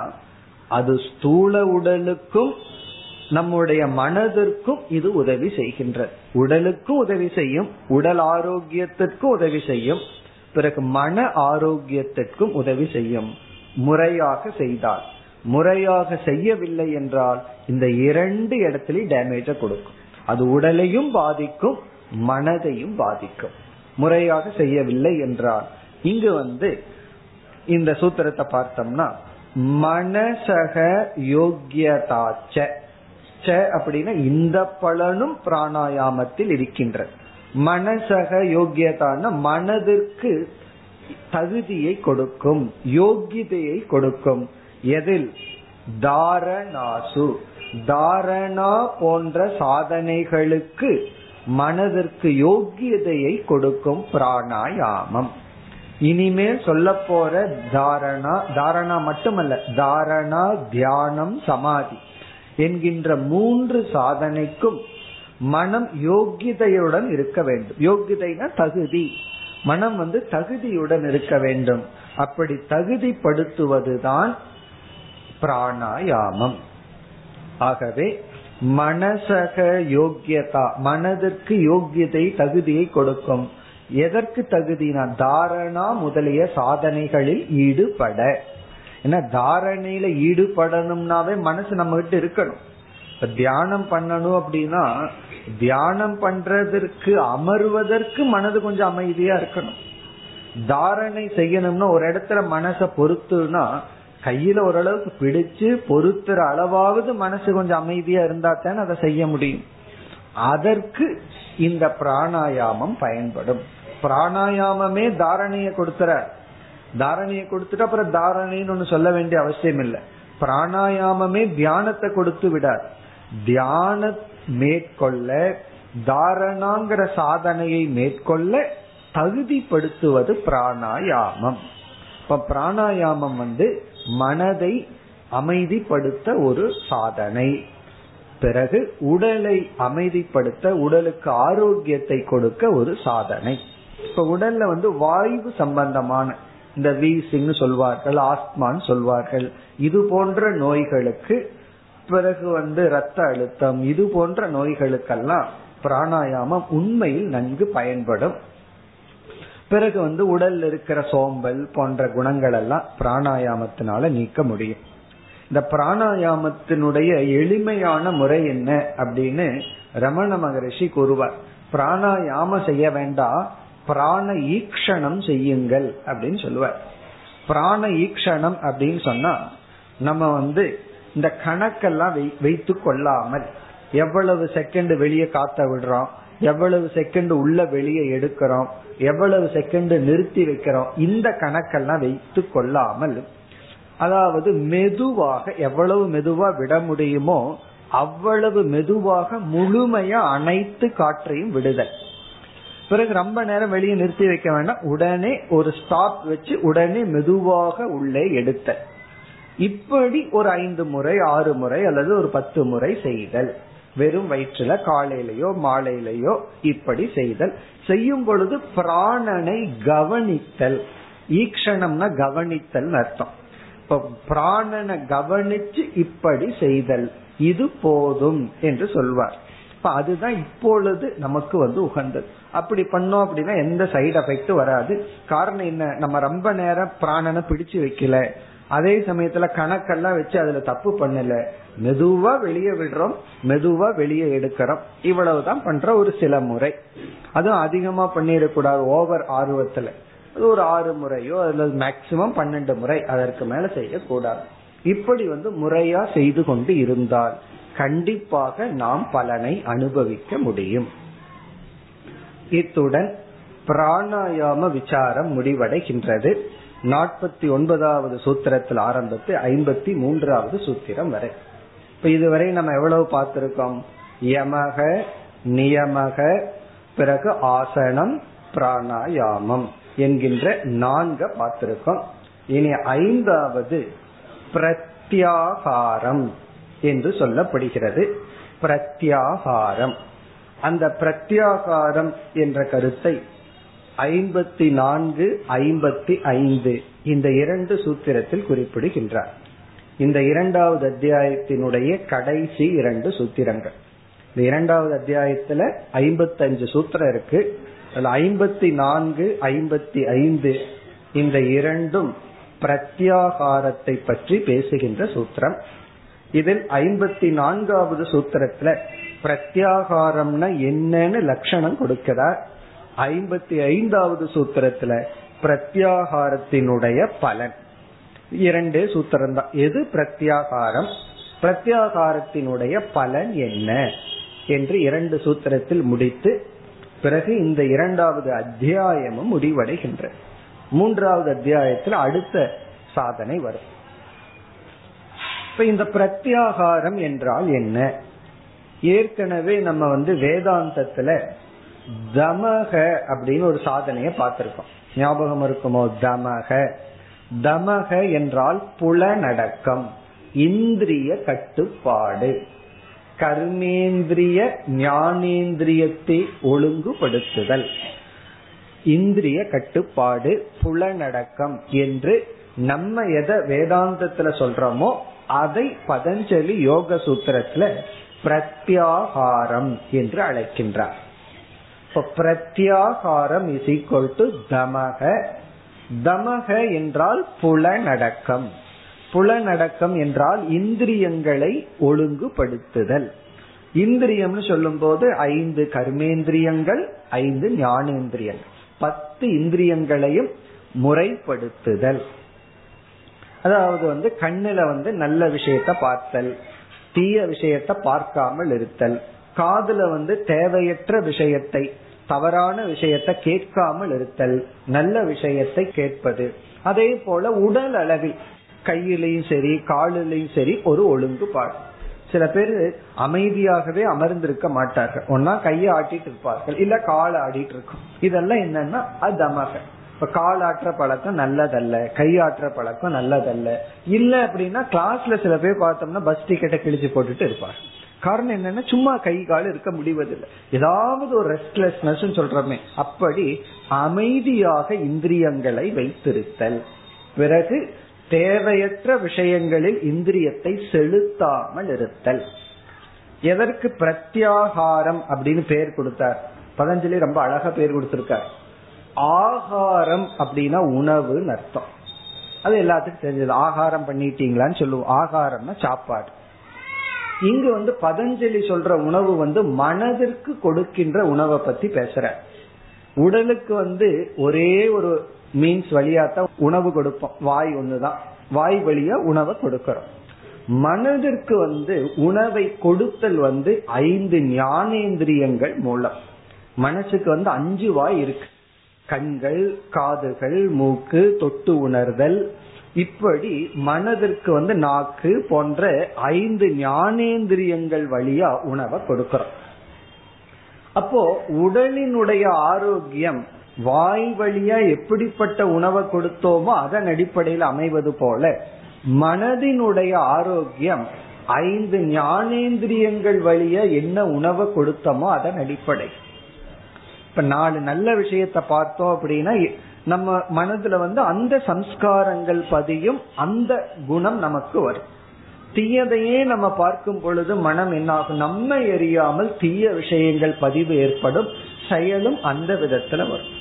அது ஸ்தூல உடலுக்கும் நம்முடைய மனதிற்கும் இது உதவி செய்கின்றது. உடலுக்கும் உதவி செய்யும் உடல் ஆரோக்கியத்திற்கும் உதவி செய்யும் பிறகு மன ஆரோக்கியத்திற்கும் உதவி செய்யும். முறையாக செய்தால். முறையாக செய்யவில்லை என்றால் இந்த இரண்டு இடத்துலயும் டேமேஜ கொடுக்கும். அது உடலையும் பாதிக்கும் மனதையும் பாதிக்கும். முறையாக செய்யவில்லை என்றால் இங்கு வந்து இந்த சூத்திரத்தை பார்த்தோம்னா மனசக யோக்கியதாச்ச. அப்படின்னா இந்த பலனும் பிராணாயாமத்தில் இருக்கின்ற. மனசக யோக்கியதான மனதிற்கு தகுதியை கொடுக்கும் யோகிதையை கொடுக்கும். எதில்? தாரணாசு. தாரணா போன்ற சாதனைகளுக்கு மனதிற்கு யோகியதையை கொடுக்கும் பிராணாயாமம். இனிமேல் சொல்ல போற தாரணா தாரணா மட்டுமல்ல தாரணா தியானம் சமாதி என்கின்ற மூன்று சாதனைக்கும் மனம் யோகிதையுடன் இருக்க வேண்டும். யோகிதைனா தகுதி. மனம் வந்து தகுதியுடன் இருக்க வேண்டும். அப்படி தகுதிப்படுத்துவதுதான் பிராணாயாமம். ஆகவே மனசக யோக்கியதா மனதிற்கு யோக்கியதை தகுதியை கொடுக்கும். எதற்கு தகுதினா தாரணா முதலிய சாதனைகளில் ஈடுபட. ஏன்னா தாரணையில ஈடுபடணும்னாவே மனசு நம்ம கிட்ட இருக்கணும். இப்ப தியானம் பண்ணணும் அப்படின்னா தியானம் பண்றதற்கு அமர்வதற்கு மனது கொஞ்சம் அமைதியா இருக்கணும். தாரணை செய்யணும்னா ஒரு இடத்துல மனசை பொறுத்துனா கையில ஓரளவுக்கு பிடிச்சு பொறுத்துற அளவாவது மனசு கொஞ்சம் அமைதியா இருந்தா தான் அதை செய்ய முடியும். அதற்கு இந்த பிராணாயாமம் பயன்படும். பிராணாயாமமே தாரணைய கொடுத்துற. தாரணைய கொடுத்துட்டு அப்புறம் தாரணைன்னு ஒண்ணு சொல்ல வேண்டிய அவசியம் இல்லை. பிராணாயாமமே தியானத்தை கொடுத்து விடார் தியான மேற்கொள்ள தாரணாங்கிற சாதனையை மேற்கொள்ள தகுதிப்படுத்துவது பிராணாயாமம். இப்ப பிராணாயாமம் வந்து மனதை அமைதிப்படுத்த ஒரு சாதனை. பிறகு உடலை அமைதிப்படுத்த உடலுக்கு ஆரோக்கியத்தை கொடுக்க ஒரு சாதனை. இப்ப உடல்ல வந்து வாயு சம்பந்தமான இந்த வீசிங் சொல்வார்கள் ஆஸ்மான்னு சொல்வார்கள். இது போன்ற நோய்களுக்கு பிறகு வந்து ரத்த அழுத்தம் இது போன்ற நோய்களுக்கெல்லாம் பிராணாயாமம் உண்மையில் நன்கு பயன்படும். பிறகு வந்து உடல்ல இருக்கிற சோம்பல் போன்ற குணங்கள் எல்லாம் பிராணாயாமத்தினால நீக்க முடியும். இந்த பிராணாயாமத்தினுடைய எளிமையான முறை என்ன அப்படின்னு ரமண மகரிஷி கூறுவார். பிராணாயாம செய்ய வேண்டாம் பிராண ஈக்ஷணம் செய்யுங்கள் அப்படின்னு சொல்லுவார். பிராண ஈக்ஷணம் அப்படின்னு சொன்னா நம்ம வந்து இந்த கணக்கெல்லாம் வைத்து கொள்ளாமல் எவ்வளவு செகண்ட் வெளியே காத்த விடுறோம் எவ்வளவு செகண்ட் உள்ள வெளியே எடுக்கிறோம் எவ்வளவு செகண்ட் நிறுத்தி வைக்கிறோம் இந்த கணக்கெல்லாம் வைத்து கொள்ளாமல் அதாவது மெதுவாக எவ்வளவு மெதுவா விட முடியுமோ அவ்வளவு மெதுவாக முழுமையா அனைத்து காற்றையும் விடுதல். பிறகு ரொம்ப நேரம் வெளியே நிறுத்தி வைக்க வேண்டாம். உடனே ஒரு ஸ்டாப் வச்சு உடனே மெதுவாக உள்ளே எடுத்த. இப்படி ஒரு ஐந்து முறை ஆறு முறை அல்லது ஒரு பத்து முறை செய்தல். வெறும் வயிற்றுல காலையிலயோ மாலையிலயோ இப்படி செய்தல். செய்யும் பொழுது பிராணனை கவனித்தல். ஈக்ஷணம்னா கவனித்தல் அர்த்தம். இப்ப பிராணனை கவனிச்சு இப்படி செய்தல். இது போதும் என்று சொல்வார். இப்ப அதுதான் இப்பொழுது நமக்கு வந்து உகந்தது. அப்படி பண்ணோம் அப்படின்னா எந்த சைடு எஃபெக்ட் வராது. காரணம் என்ன? நம்ம ரொம்ப நேரம் பிராணனை பிடிச்சு வைக்கல. அதே சமயத்துல கணக்கெல்லாம் வச்சு அதுல தப்பு பண்ணல. மெதுவா வெளியே விடுறோம். மெதுவா வெளியே எடுக்கிறோம். இவ்வளவுதான் பண்ற ஒரு சில முறை. அதுவும் அதிகமா பண்ணிடக்கூடாது. ஓவர் ஆர்வத்துல. அது ஒரு ஆறு முறையோ அல்லது மேக்சிமம் பன்னெண்டு முறை அதற்கு மேல செய்யக்கூடாது. இப்படி வந்து முறையா செய்து கொண்டு இருந்தால் கண்டிப்பாக நாம் பலனை அனுபவிக்க முடியும். இத்துடன் பிராணாயாம விசாரம் முடிவடைகின்றது. நாற்பத்தி ஒன்பதாவது சூத்திரத்தில் ஆரம்பித்து ஐம்பத்தி மூன்றாவது சூத்திரம் வரை. இப்ப இதுவரை நம்ம எவ்வளவு பார்த்திருக்கோம்? யமக நியமக பிறகு ஆசனம் பிராணாயாமம் என்கின்ற நான்க பார்த்திருக்கோம். இனி ஐந்தாவது பிரத்யாகாரம் என்று சொல்லப்படுகிறது. பிரத்யாகாரம். அந்த பிரத்யாகாரம் என்ற கருத்தை ஐம்பத்தி நான்கு ஐம்பத்தி ஐந்து இந்த இரண்டு சூத்திரத்தில் குறிப்பிடுகின்றார். இந்த இரண்டாவது அத்தியாயத்தினுடைய கடைசி இரண்டு சூத்திரங்கள். இந்த இரண்டாவது அத்தியாயத்துல ஐம்பத்தஞ்சு சூத்திரம் இருக்கு. அதுல ஐம்பத்தி நான்கு ஐம்பத்தி ஐந்து இந்த இரண்டும் பிரத்யாகாரத்தை பற்றி பேசுகின்ற சூத்திரம். இதில் ஐம்பத்தி நான்காவது சூத்திரத்துல பிரத்யாகாரம்னா என்னன்னு லட்சணம் கொடுக்கிறார். ஐம்பத்தி ஐந்தாவது சூத்திரத்துல பிரத்யாகாரத்தினுடைய பலன். இரண்டே சூத்திரம் தான் எது பிரத்யாகாரம்? பிரத்யாகாரத்தினுடைய பலன் என்ன? என்று இரண்டு சூத்திரத்தில் முடித்து பிறகு இந்த இரண்டாவது அத்தியாயமும் முடிவடைகின்ற மூன்றாவது அத்தியாயத்தில் அடுத்த சாதனை வரும். இப்ப இந்த பிரத்யாகாரம் என்றால் என்ன? ஏற்கனவே நம்ம வந்து வேதாந்தத்துல தமக அப்படின்னு ஒரு சாதனைய பார்த்திருக்கோம். ஞாபகம் இருக்குமோ? தமக தமக என்றால் புலநடக்கம் இந்திரிய கட்டுப்பாடு. கர்மேந்திரிய ஞானேந்திரியத்தை ஒழுங்குபடுத்துதல். இந்திரிய கட்டுப்பாடு புலநடக்கம் என்று நம்ம எதை வேதாந்தத்துல சொல்றோமோ அதை பதஞ்சலி யோக சூத்திரத்துல பிரத்யாகாரம் என்று அழைக்கின்றார். பிரத்யாகாரம் இஸ் ஈக்வல் டு தமக. தமக என்றால் புலநடக்கம் புலநடக்கம் என்றால் இந்திரியங்களை ஒழுங்குபடுத்துதல். இந்திரியம்னு சொல்லும் போது ஐந்து கர்மேந்திரியங்கள் ஐந்து ஞானேந்திரியங்கள். பத்து இந்திரியங்களையும் முறைப்படுத்துதல். அதாவது வந்து கண்ணுல வந்து நல்ல விஷயத்த பார்த்தல். தீய விஷயத்த பார்க்காமல் இருத்தல். காதுல வந்து தேவையற்ற விஷயத்தை தவறான விஷயத்தை கேட்காமல் இருத்தல். நல்ல விஷயத்தை கேட்பது. அதே போல உடல் அளவில் கையிலையும் சரி காலிலையும் சரி ஒரு ஒழுங்குபாடு. சில பேர் அமைதியாகவே அமர்ந்திருக்க மாட்டார்கள். ஒன்னா கையை ஆட்டிட்டு இருப்பார்கள் இல்ல காலை ஆடிட்டு இருக்கும். இதெல்லாம் என்னன்னா அதமக இப்ப கால் ஆற்ற பழக்கம் நல்லதல்ல கையாற்ற பழக்கம் நல்லதல்ல. இல்ல அப்படின்னா கிளாஸ்ல சில பேர் பார்த்தோம்னா பஸ் டிக்கெட்டை கிழிச்சு போட்டுட்டு இருப்பார் காரணம் என்னன்னா சும்மா கை கால் இருக்க முடிவதில்லை. ஏதாவது ஒரு ரெஸ்ட்லெஸ்னஸ் சொல்றமே அப்படி அமைதியாக இந்திரியங்களை வைத்திருத்தல். பிறகு தேவையற்ற விஷயங்களில் இந்திரியத்தை செலுத்தாமல் இருத்தல். எதற்கு பிரத்யாகாரம் அப்படின்னு பேர் கொடுத்தார். பதஞ்சலி ரொம்ப அழகா பேர் கொடுத்திருக்கார். ஆகாரம் அப்படின்னா உணவுன்னு அர்த்தம். அது எல்லாத்துக்கும் தெரிஞ்சது. ஆகாரம் பண்ணிட்டீங்களான்னு சொல்லுவோம். ஆகாரம்னா சாப்பாடு. இங்கு வந்து பதஞ்சலி சொல்ற உணவு வந்து மனதிற்கு கொடுக்கின்ற உணவை பத்தி பேசுற. உடலுக்கு வந்து ஒரே ஒரு மீன்ஸ் வழியா தான் உணவு கொடுப்போம். வாய் ஒண்ணுதான். வாய் வழியா உணவை கொடுக்கறோம். மனதிற்கு வந்து உணவை கொடுத்தல் வந்து ஐந்து ஞானேந்திரியங்கள் மூலம். மனசுக்கு வந்து அஞ்சு வாய் இருக்கு. கண்கள் காதுகள் மூக்கு தொட்டு உணர்தல். இப்படி மனதிற்கு வந்து நாக்கு போன்ற ஐந்து ஞானேந்திரியங்கள் வழியா உணவை கொடுக்கிறோம். அப்போ உடலினுடைய ஆரோக்கியம் வாய் வழியா எப்படிப்பட்ட உணவை கொடுத்தோமோ அதன் அடிப்படையில் அமைவது போல மனதினுடைய ஆரோக்கியம் ஐந்து ஞானேந்திரியங்கள் வழியா என்ன உணவை கொடுத்தோமோ அதன் அடிப்படை. இப்ப நாலு நல்ல விஷயத்த பார்த்தோம் அப்படின்னா நம்ம மனதுல வந்து அந்த சம்ஸ்காரங்கள் பதியும் அந்த குணம் நமக்கு வரும். தீயதையே நம்ம பார்க்கும் பொழுது மனம் என்னாகும்? நம்மை எரியாமல் தீய விஷயங்கள் பதிவு ஏற்படும் செயலும் அந்த விதத்துல வரும்.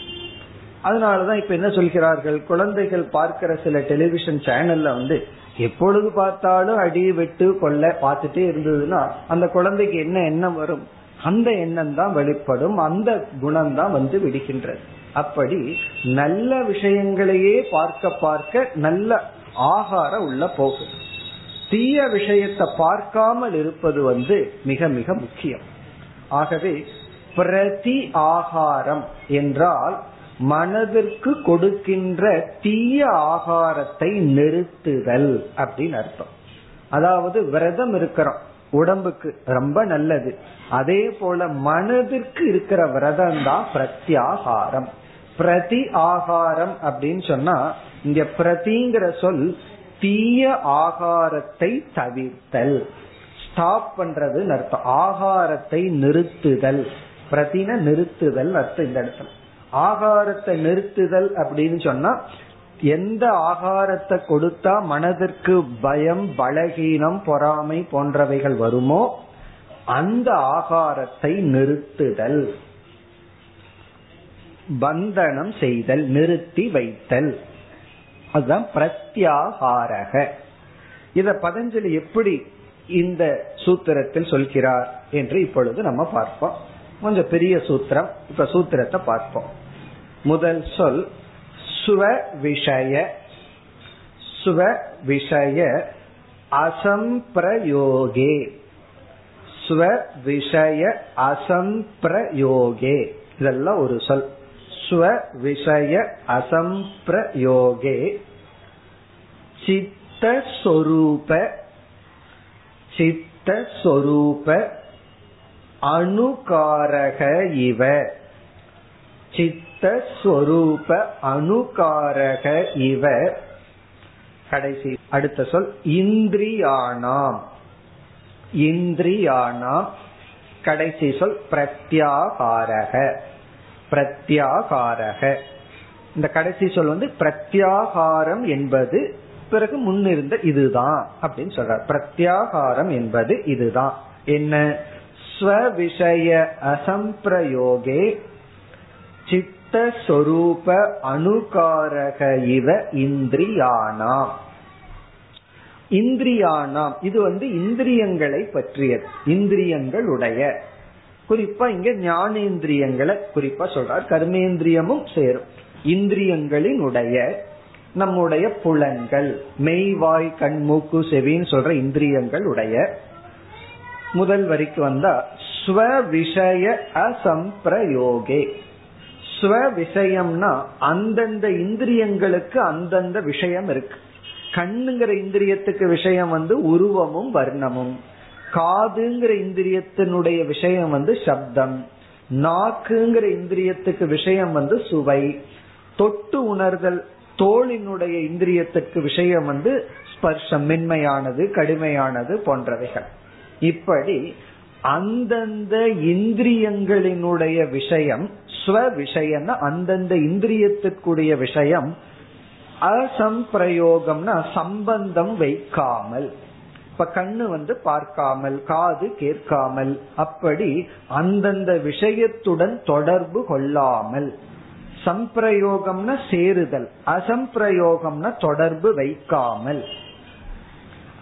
அதனாலதான் இப்ப என்ன சொல்கிறார்கள்? குழந்தைகள் பார்க்கிற சில டெலிவிஷன் சேனல்ல வந்து எப்பொழுது பார்த்தாலும் அடி வெட்டு கொள்ள பார்த்துட்டே இருந்ததுன்னா அந்த குழந்தைக்கு என்ன எண்ணம் வரும்? அந்த எண்ணம் தான் வெளிப்படும் அந்த குணம் தான் வந்து விடுகின்றது. அப்படி நல்ல விஷயங்களையே பார்க்க பார்க்க நல்ல ஆகாரம் உள்ள போகும். தீய விஷயத்தை பார்க்காமல் இருப்பது வந்து மிக மிக முக்கியம். ஆகவே பிரதி ஆகாரம் என்றால் மனதிற்கு கொடுக்கின்ற தீய ஆகாரத்தை நிறுத்துதல் அப்படின்னு அர்த்தம். அதாவது விரதம் இருக்கிறோம். உடம்புக்கு ரொம்ப நல்லது. அதே போல மனதிற்கு இருக்கிற விரதம் தான் பிரத்யாகாரம். பிரதி ஆகாரம் அப்படின்னு சொன்னா இங்க பிரதிங்கிற சொல் தீய ஆகாரத்தை தவிர்த்தல். ஸ்டாப் பண்றது அர்த்தம். ஆகாரத்தை நிறுத்துதல். பிரதின நிறுத்துதல் அர்த்தம் இந்த இடத்துல. ஆகாரத்தை நிறுத்துதல் அப்படின்னு சொன்னா எந்த ஆகாரத்தை கொடுத்தா மனதிற்கு பயம் பலகீனம் பொறாமை போன்றவைகள் வருமோ அந்த ஆகாரத்தை நிறுத்துதல். பந்தனம் செய்தல் நிறுத்தி வைத்தல். அதுதான் பிரத்யாகாரக. இத பதஞ்சலி எப்படி இந்த சூத்திரத்தில் சொல்கிறார் என்று இப்பொழுது நம்ம பார்ப்போம். கொஞ்சம் பெரிய சூத்திரம் இப்ப சூத்திரத்தை பார்ப்போம். முதல் சொல் சுவ விஷய சுவ விஷய அசம்பிரயோகே. ஸ்வ விஷய அசம்பிரயோகே. இதெல்லாம் ஒரு சொல். ஸ்வ விஷய அசம்பிரயோகே. சித்தஸ்வரூப சித்தஸ்வரூப அணுகாரக இவ. சித்த சித்தஸ்வரூப அணுகாரக இவ. கடைசி அடுத்த சொல் இந்திரியானாம். இந்திரியானாம். கடைசி சொல் பிரத்யாகாரக. பிரத்யாகாரக. இந்த கடைசி சொல் வந்து பிரத்யாகாரம் என்பது பிறகு முன்னிருந்த இதுதான் அப்படின்னு சொல்ற பிரத்யாகாரம் என்பது இதுதான். என்ன? ஸ்வவிஷய அசம்பிரயோகே சித்தஸ்வரூப அணுகாரக இவ இந்திரியானாம். இந்திரியானாம். இது வந்து இந்திரியங்களை பற்றியது. இந்திரியங்கள் உடைய குறிப்பா இங்க ஞானேந்திரியங்களை குறிப்பா சொல்றார். கர்மேந்திரியமும் சேரும். இந்திரியங்களின் உடைய நம்முடைய புலன்கள் மெய்வாய் கண் மூக்கு செவின்னு சொல்ற இந்திரியங்கள் உடைய முதல் வரிக்கு வந்தா ஸ்வ விஷய அசம்பிரயோகே. ஸ்வ விஷயம்னா அந்தந்த இந்திரியங்களுக்கு அந்தந்த விஷயம் இருக்கு. கண்ணுங்கிற இந்திரியத்துக்கு விஷயம் வந்து உருவமும் வர்ணமும். காதுங்கிற இந்திரியத்தினுடைய விஷயம் வந்து சப்தம். நாக்குங்கிற இந்திரியத்துக்கு விஷயம் வந்து சுவை. தொட்டு உணர்தல் தோளினுடைய இந்திரியத்துக்கு விஷயம் வந்து ஸ்பர்ஷம் மென்மையானது கடுமையானது போன்றவைகள். இப்படி அந்தந்த இந்திரியங்களினுடைய விஷயம் ஸ்வ விஷயம் அந்தந்த இந்திரியத்திற்குரிய விஷயம் அசம்பிரயோகம்னா சம்பந்தம் வைக்காமல். இப்ப கண்ணு வந்து பார்க்காமல் காது கேட்காமல் அப்படி அந்தந்த விஷயத்துடன் தொடர்பு கொள்ளாமல். சம்பிரயோகம்னா சேருதல் அசம்பிரயோகம்னா தொடர்பு வைக்காமல்.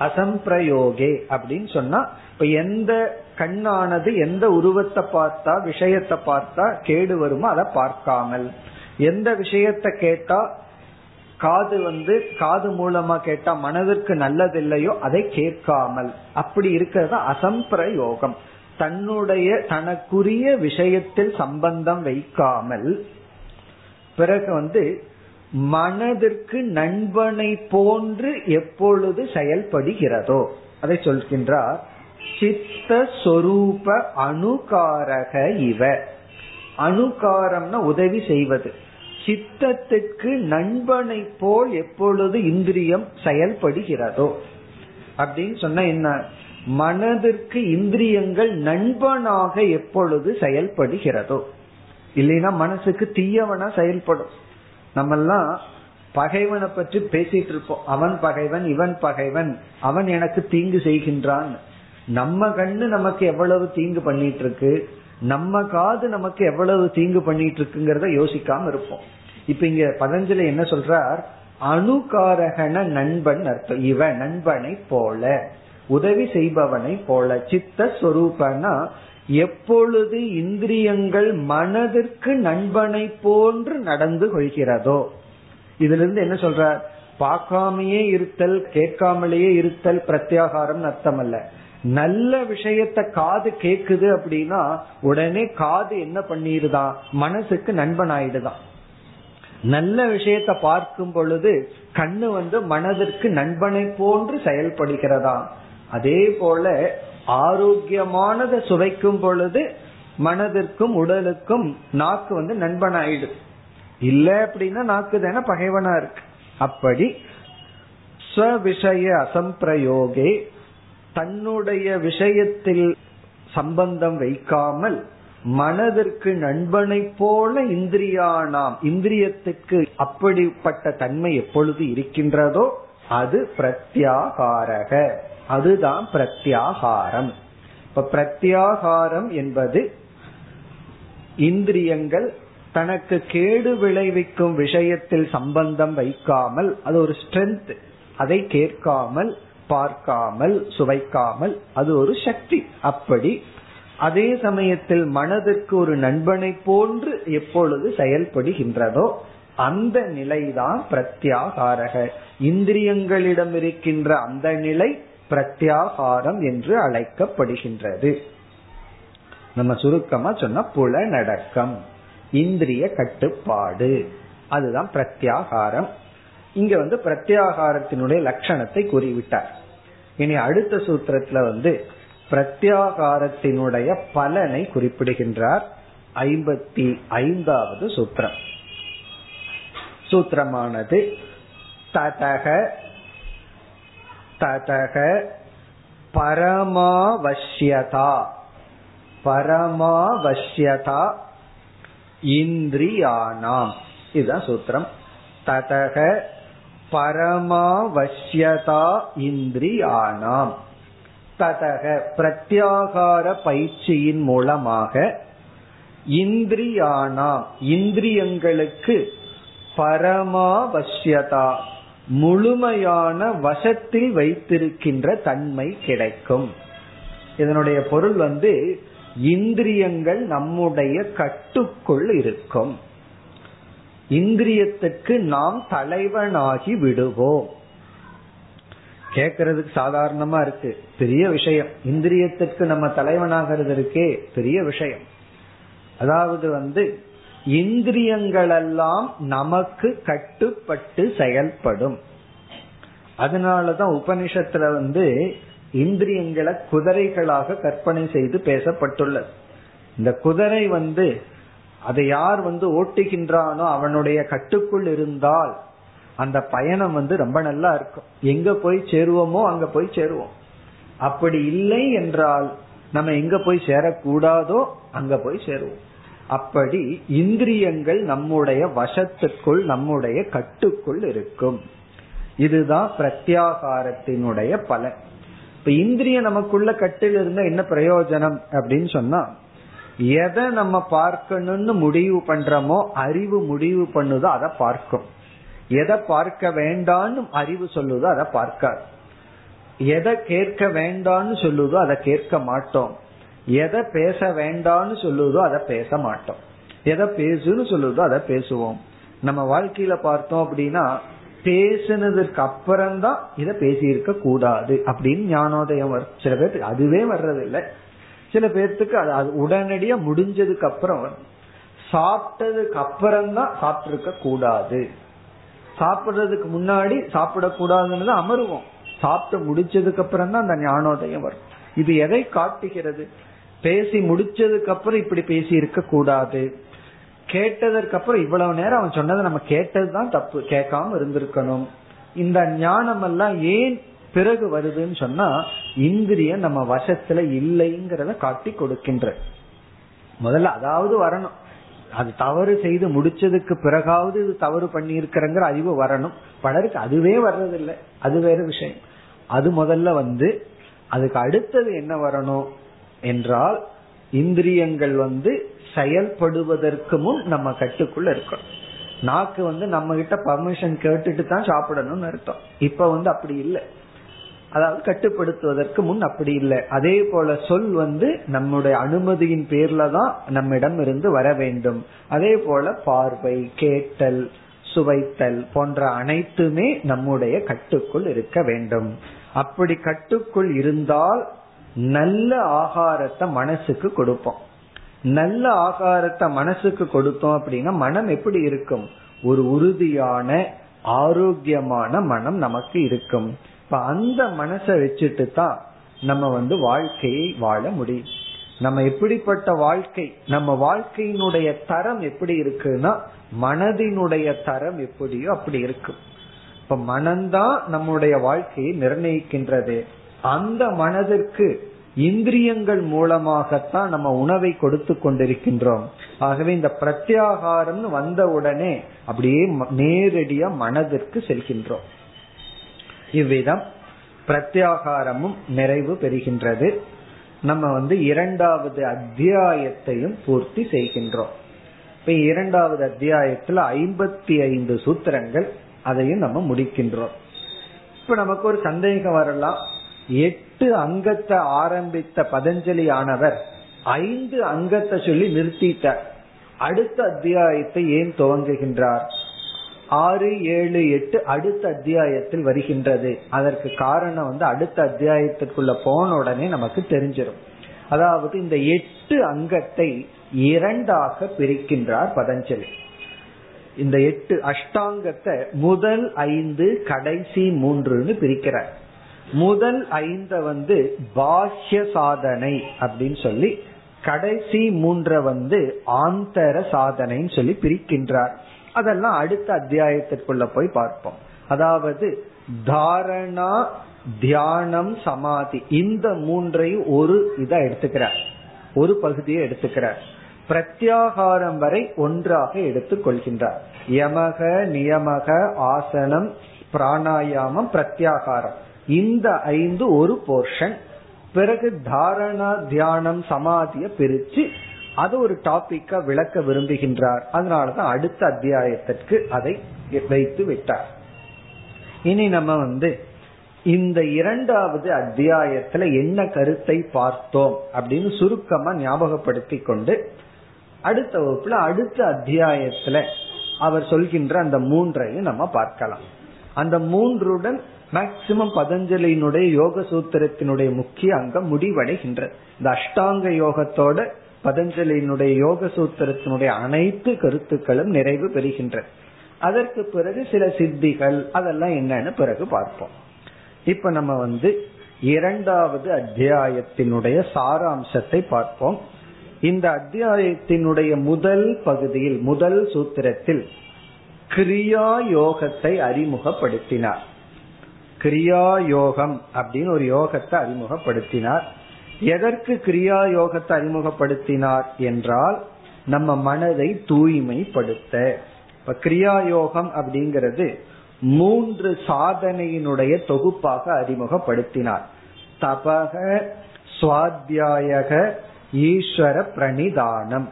அசம்பிரயோகே அப்படின்னு சொன்னா இப்ப எந்த கண்ணானது எந்த உருவத்தை பார்த்தா விஷயத்தை பார்த்தா கேடு வருமோ அதை பார்க்காமல். எந்த விஷயத்த கேட்டா காது வந்து காது மூலமா கேட்டா மனதிற்கு நல்லதில்லையோ அதை கேட்காமல். அப்படி இருக்கிறது அசம்பிரயோகம். தன்னுடைய தனக்குரிய விஷயத்தில் சம்பந்தம் வைக்காமல் பிறகு வந்து மனதிற்கு நண்பனை போன்று எப்பொழுது செயல்படுகிறதோ அதை சொல்கின்றார் சித்த சொரூப அணுகாரக இவ. அணுகாரம்னா உதவி செய்வது. சித்தத்துக்கு நண்பனை போல் எப்பொழுது இந்திரியம் செயல்படுகிறதோ. அப்படின்னு சொன்ன என்ன? மனதிற்கு இந்திரியங்கள் நண்பனாக எப்பொழுது செயல்படுகிறதோ. இல்லைன்னா மனசுக்கு தீயவனா செயல்படும். நம்ம எல்லாம் பகைவனை பற்றி பேசிட்டு இருப்போம். அவன் பகைவன் இவன் பகைவன் அவன் எனக்கு தீங்கு செய்கின்றான். நம்ம கண்ணு நமக்கு எவ்வளவு தீங்கு பண்ணிட்டு இருக்கு? நம்ம காது நமக்கு எவ்வளவு தீங்கு பண்ணிட்டு இருக்குங்கிறத யோசிக்காம இருப்போம். இப்ப இங்க பதஞ்சலி என்ன சொல்றார்? அணுகாரகன நண்பன் அர்த்தம். இவன் நண்பனை போல உதவி செய்பவனை போல சித்த சொரூபனா எப்பொழுது இந்திரியங்கள் மனதிற்கு நண்பனை போன்று நடந்து கொள்கிறதோ. இதுல இருந்து என்ன சொல்றார்? பார்க்காமையே இருத்தல் கேட்காமலேயே இருத்தல் பிரத்யாகாரம் அர்த்தம் அல்ல நல்ல விஷயத்த காது கேக்குது அப்படின்னா உடனே காது என்ன பண்ணிடுதான் மனசுக்கு நண்பன் ஆயிடுதான் நல்ல விஷயத்த பார்க்கும் பொழுது கண்ணு வந்து மனதிற்கு நண்பனை போன்று செயல்படுகிறதா. அதே போல ஆரோக்கியமானதை சுவைக்கும் பொழுது மனதிற்கும் உடலுக்கும் நாக்கு வந்து நண்பன் ஆயிடுது இல்ல அப்படின்னா நாக்கு தானே பகைவனா இருக்கு. அப்படி ஸ்வவிஷய அசம்பிரயோகே தன்னுடைய விஷயத்தில் சம்பந்தம் வைக்காமல் மனதிற்கு நண்பனை போல இந்திரியானாம் இந்திரியத்துக்கு அப்படிப்பட்ட தன்மை எப்பொழுது இருக்கின்றதோ அது பிரத்யாகாரக. அதுதான் பிரத்யாகாரம். இப்ப பிரத்யாகாரம் என்பது இந்திரியங்கள் தனக்கு கேடு விளைவிக்கும் விஷயத்தில் சம்பந்தம் வைக்காமல் அது ஒரு ஸ்ட்ரென்த் அதை கேட்காமல் பார்க்காமல் சுவைக்காமல் அது ஒரு சக்தி. அப்படி அதே சமயத்தில் மனதிற்கு ஒரு நண்பனை போன்று எப்பொழுது செயல்படுகின்றதோ அந்த நிலைதான் பிரத்யாகாரக. இந்திரியங்களிடம் இருக்கின்ற அந்த நிலை பிரத்யாகாரம் என்று அழைக்கப்படுகின்றது. நம்ம சுருக்கமா சொன்ன புலநடக்கம் இந்திரிய கட்டுப்பாடு அதுதான் பிரத்யாகாரம். இங்க வந்து பிரத்யாகாரத்தினுடைய லட்சணத்தை கூறிவிட்டார். இனி அடுத்த சூத்திரத்துல வந்து பிரத்யாகாரத்தினுடைய பலனை குறிப்பிடுகின்றார். ஐம்பத்தி ஐந்தாவது சூத்திரம். சூத்திரமானது ததக ததக பரமாவசியதா பரமாவசியதா இந்திரியானாம். இதுதான் சூத்திரம். ததக பரமாவசியதா இந்திரியானாம். ததக பிரத்யாகார பயிற்சியின் மூலமாக இந்திரியானாம். இந்திரியங்களுக்கு பரமாவசியதா முழுமையான வசத்தில் வைத்திருக்கின்ற தன்மை கிடைக்கும். இதனுடைய பொருள் வந்து இந்திரியங்கள் நம்முடைய கட்டுக்குள் இருக்கும். இந்திரியத்துக்கு நாம் தலைவனாகி விடுவோம். கேக்குறதுக்கு சாதாரணமா இருக்கு. பெரிய விஷயம். இந்திரியத்துக்கு நம்ம தலைவனாகிறது இருக்கே பெரிய விஷயம். அதாவது வந்து இந்திரியங்களெல்லாம் நமக்கு கட்டுப்பட்டு செயல்படும். அதனாலதான் உபனிஷத்துல வந்து இந்திரியங்களை குதிரைகளாக கற்பனை செய்து பேசப்பட்டுள்ளது. இந்த குதிரை வந்து அதை யார் வந்து ஓட்டுகின்றானோ அவனுடைய கட்டுக்குள் இருந்தால் அந்த பயணம் வந்து ரொம்ப நல்லா இருக்கும். எங்க போய் சேருவோமோ அங்க போய் சேருவோம். அப்படி இல்லை என்றால் நம்ம எங்க போய் சேரக்கூடாதோ அங்க போய் சேருவோம். அப்படி இந்திரியங்கள் நம்முடைய வசத்துக்குள் நம்முடைய கட்டுக்குள் இருக்கும். இதுதான் பிரத்யாகாரத்தினுடைய பலன். இப்ப இந்திரிய நமக்குள்ள கட்டில் இருந்தா என்ன பிரயோஜனம் அப்படின்னு சொன்னா எதை நம்ம பார்க்கணும்னு முடிவு பண்றோமோ அறிவு முடிவு பண்ணுதோ அதை பார்க்கும். எதை பார்க்க வேண்டான்னு அறிவு சொல்லுதோ அதை பார்க்காது. எதை கேட்க வேண்டாம்னு சொல்லுதோ அதை கேட்க மாட்டோம். எதை பேச வேண்டாம்னு சொல்லுதோ அதை பேச மாட்டோம். எதை பேசுன்னு சொல்லுதோ அதை பேசுவோம். நம்ம வாழ்க்கையில பார்த்தோம் அப்படின்னா பேசுனதுக்கு அப்புறம்தான் இதை பேசியிருக்க கூடாது அப்படின்னு ஞானோதயம் வரும். சில பேர்த்துக்கு அதுவே வர்றதில்லை. சில பேர்த்துக்கு அது உடனடியா முடிஞ்சதுக்கு அப்புறம் சாப்பிட்டதுக்கு அப்புறம்தான் தான் கூடாது. சாப்பிடுறதுக்கு முன்னாடி சாப்பிடக்கூடாதுன்னு தான் அமருவோம். சாப்பிட்டு முடிச்சதுக்கு அப்புறம் தான் அந்த ஞானோதயம் வரும். இது எதை காட்டுகிறது? பேசி முடிச்சதுக்கு அப்புறம் இப்படி பேசி இருக்க கூடாது. கேட்டதற்கு அப்புறம் இவ்வளவு நேரம் அவன் சொன்னதை நம்ம கேட்டதுதான் தப்பு. கேட்காம இருந்திருக்கணும். இந்த ஞானம் எல்லாம் ஏன் பிறகு வருதுன்னு சொன்னா இந்திரியம் நம்ம வசத்துல இல்லைங்கிறத காட்டி கொடுக்கின்ற. முதல்ல அதாவது வரணும். அது தவறு செய்து முடிச்சதுக்கு பிறகாவது இது தவறு பண்ணி இருக்கிறங்கிற அறிவு வரணும். பலருக்கு அதுவே வர்றதில்லை. அது வேற விஷயம். அது முதல்ல வந்து அதுக்கு அடுத்தது என்ன வரணும்? என்றால் இந்திரியங்கள் வந்து செயல்படுவதற்கு முன் நம்ம கட்டுக்குள்ள இருக்கணும். நாக்கு வந்து நம்ம கிட்ட பர்மிஷன் கேட்டுட்டு தான் சாப்பிடணும்னு அர்த்தம். இப்ப வந்து அப்படி இல்லை. அதாவது கட்டுப்படுத்துவதற்கு முன் அப்படி இல்லை. அதே போல சொல் வந்து நம்முடைய அனுமதியின் பேர்ல தான் நம்மிடம் இருந்து வர வேண்டும். அதே போல பார்வை கேட்டல் சுவைத்தல் போன்ற அனைத்துமே நம்முடைய கட்டுக்குள் இருக்க வேண்டும். அப்படி கட்டுக்குள் இருந்தால் நல்ல ஆகாரத்தை மனசுக்கு கொடுப்போம். நல்ல ஆகாரத்தை மனசுக்கு கொடுத்தோம் அப்படின்னா மனம் எப்படி இருக்கும்? ஒரு உறுதியான ஆரோக்கியமான மனம் நமக்கு இருக்கும். இப்ப அந்த மனசை வச்சுட்டு தான் நம்ம வந்து வாழ்க்கையை வாழ முடியும். நம்ம எப்படிப்பட்ட வாழ்க்கை? நம்ம வாழ்க்கையினுடைய தரம் எப்படி இருக்குன்னா மனதினுடைய தரம் எப்படியோ அப்படி இருக்கும். இப்ப மனம்தான் நம்முடைய வாழ்க்கையை நிர்ணயிக்கின்றது. அந்த மனதிற்கு இந்திரியங்கள் மூலமாகத்தான் நம்ம உணவை கொடுத்து கொண்டிருக்கின்றோம். ஆகவே இந்த பிரத்யாகாரம் வந்த உடனே அப்படியே நேரடியா மனதிற்கு செல்கின்றோம். இவ்விதம் பிரத்யாகாரமும் நிறைவு பெறுகின்றது. நம்ம வந்து இரண்டாவது அத்தியாயத்தையும் பூர்த்தி செய்கின்றோம். இப்ப இரண்டாவது அத்தியாயத்துல ஐம்பத்தி ஐந்து சூத்திரங்கள் அதையும் நம்ம முடிக்கின்றோம். இப்ப நமக்கு ஒரு சந்தேகம் வரலாம். எட்டு அங்கத்தை ஆரம்பித்த பதஞ்சலி ஆனவர் ஐந்து அங்கத்தை சொல்லி நிறுத்திட்டார். அடுத்த அத்தியாயத்தை ஏன் துவங்குகின்றார்? ஆறு ஏழு எட்டு அடுத்த அத்தியாயத்தில் வருகின்றது. அதற்கு காரணம் வந்து அடுத்த அத்தியாயத்திற்குள்ள போன உடனே நமக்கு தெரிஞ்சிடும் அதாவது இந்த எட்டு அங்கத்தை இரண்டாக பிரிக்கின்றார் பதஞ்சலி. இந்த எட்டு அஷ்டாங்கத்தை முதல் ஐந்து கடைசி மூன்றுன்னு பிரிக்கிறார். முதல் ஐந்த வந்து பாஹ்ய சாதனை அப்படின்னு சொல்லி கடைசி மூன்ற வந்து ஆந்தர சாதனைன்னு சொல்லி பிரிக்கின்றார். அதெல்லாம் அடுத்த அத்தியாயத்திற்குள்ள போய் பார்ப்போம். அதாவது தாரணா தியானம் சமாதி இந்த மூன்றையும் ஒரு இதா எடுத்துக்கிறார். ஒரு பகுதியை எடுத்துக்கிறார். பிரத்யாகாரம் வரை ஒன்றாக எடுத்துக் கொள்கின்றார். யமக நியமக ஆசனம் பிராணாயாமம் பிரத்யாகாரம். இந்த ஐந்து ஒரு போர்ஷன் பிறகு தாரணா தியானம் சமாதிய பிரிச்சு அது ஒரு டாபிக்கா விளக்க விரும்புகின்றார். அதனாலதான் அடுத்த அத்தியாயத்திற்கு அதை வைத்து விட்டார். இனி நம்ம வந்து இந்த இரண்டாவது அத்தியாயத்துல என்ன கருத்தை பார்த்தோம் அப்படின்னு சுருக்கமா ஞாபகப்படுத்தி கொண்டு அடுத்த வகுப்புல அடுத்த அத்தியாயத்துல அவர் சொல்கின்ற அந்த மூன்றையும் நம்ம பார்க்கலாம். அந்த மூன்றுடன் மேக்சிமம் பதஞ்சலியினுடைய யோக சூத்திரத்தினுடைய முக்கிய அங்கம் முடிவடைகின்றது. இந்த அஷ்டாங்க யோகத்தோட பதஞ்சலியினுடைய யோக சூத்திரத்தினுடைய அனைத்து கருத்துக்களும் நிறைவு பெறுகின்றன அதற்கு பிறகு சில சித்திகள் அதெல்லாம் என்னன்னு பிறகு பார்ப்போம். இப்ப நம்ம வந்து இரண்டாவது அத்தியாயத்தினுடைய சாராம்சத்தை பார்ப்போம். இந்த அத்தியாயத்தினுடைய முதல் பகுதியில் முதல் சூத்திரத்தில் கிரியா யோகத்தை அறிமுகப்படுத்தினார். கிரியா யோகம் அப்படின்னு ஒரு யோகத்தை அறிமுகப்படுத்தினார். எதற்கு கிரியா யோகத்தை அறிமுகப்படுத்தினார் என்றால் நம்ம மனதை தூய்மைப்படுத்த. இப்ப கிரியா யோகம் அப்படிங்கிறது மூன்று சாதனையினுடைய தொகுப்பாக அறிமுகப்படுத்தினார். தபக சுவாத்தியாயக ஈஸ்வர பிரணிதானம்.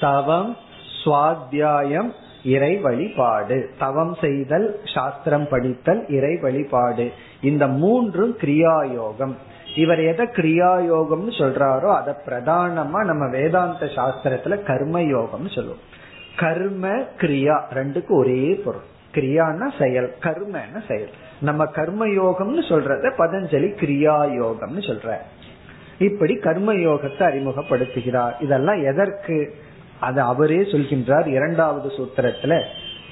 தவம் சுவாத்தியாயம் இறை வழிபாடு. தவம் செய்தல் சாஸ்திரம் படித்தல் இறை வழிபாடு. இந்த மூன்றும் கிரியாயோகம். இவர் எதை கிரியாயோகம்னு சொல்றாரோ அதை பிரதானமா நம்ம வேதாந்த சாஸ்திரத்துல கர்ம யோகம்னு சொல்லுவோம். கர்ம கிரியா ரெண்டுக்கு ஒரே பொருள். கிரியானா செயல் கர்மன செயல். நம்ம கர்ம யோகம்னு சொல்றத பதஞ்சலி கிரியா யோகம்னு சொல்ற இப்படி கர்ம யோகத்தை அறிமுகப்படுத்துகிறார். இதெல்லாம் எதற்கு? அது அவரே சொல்கின்றார் இரண்டாவது சூத்திரத்துல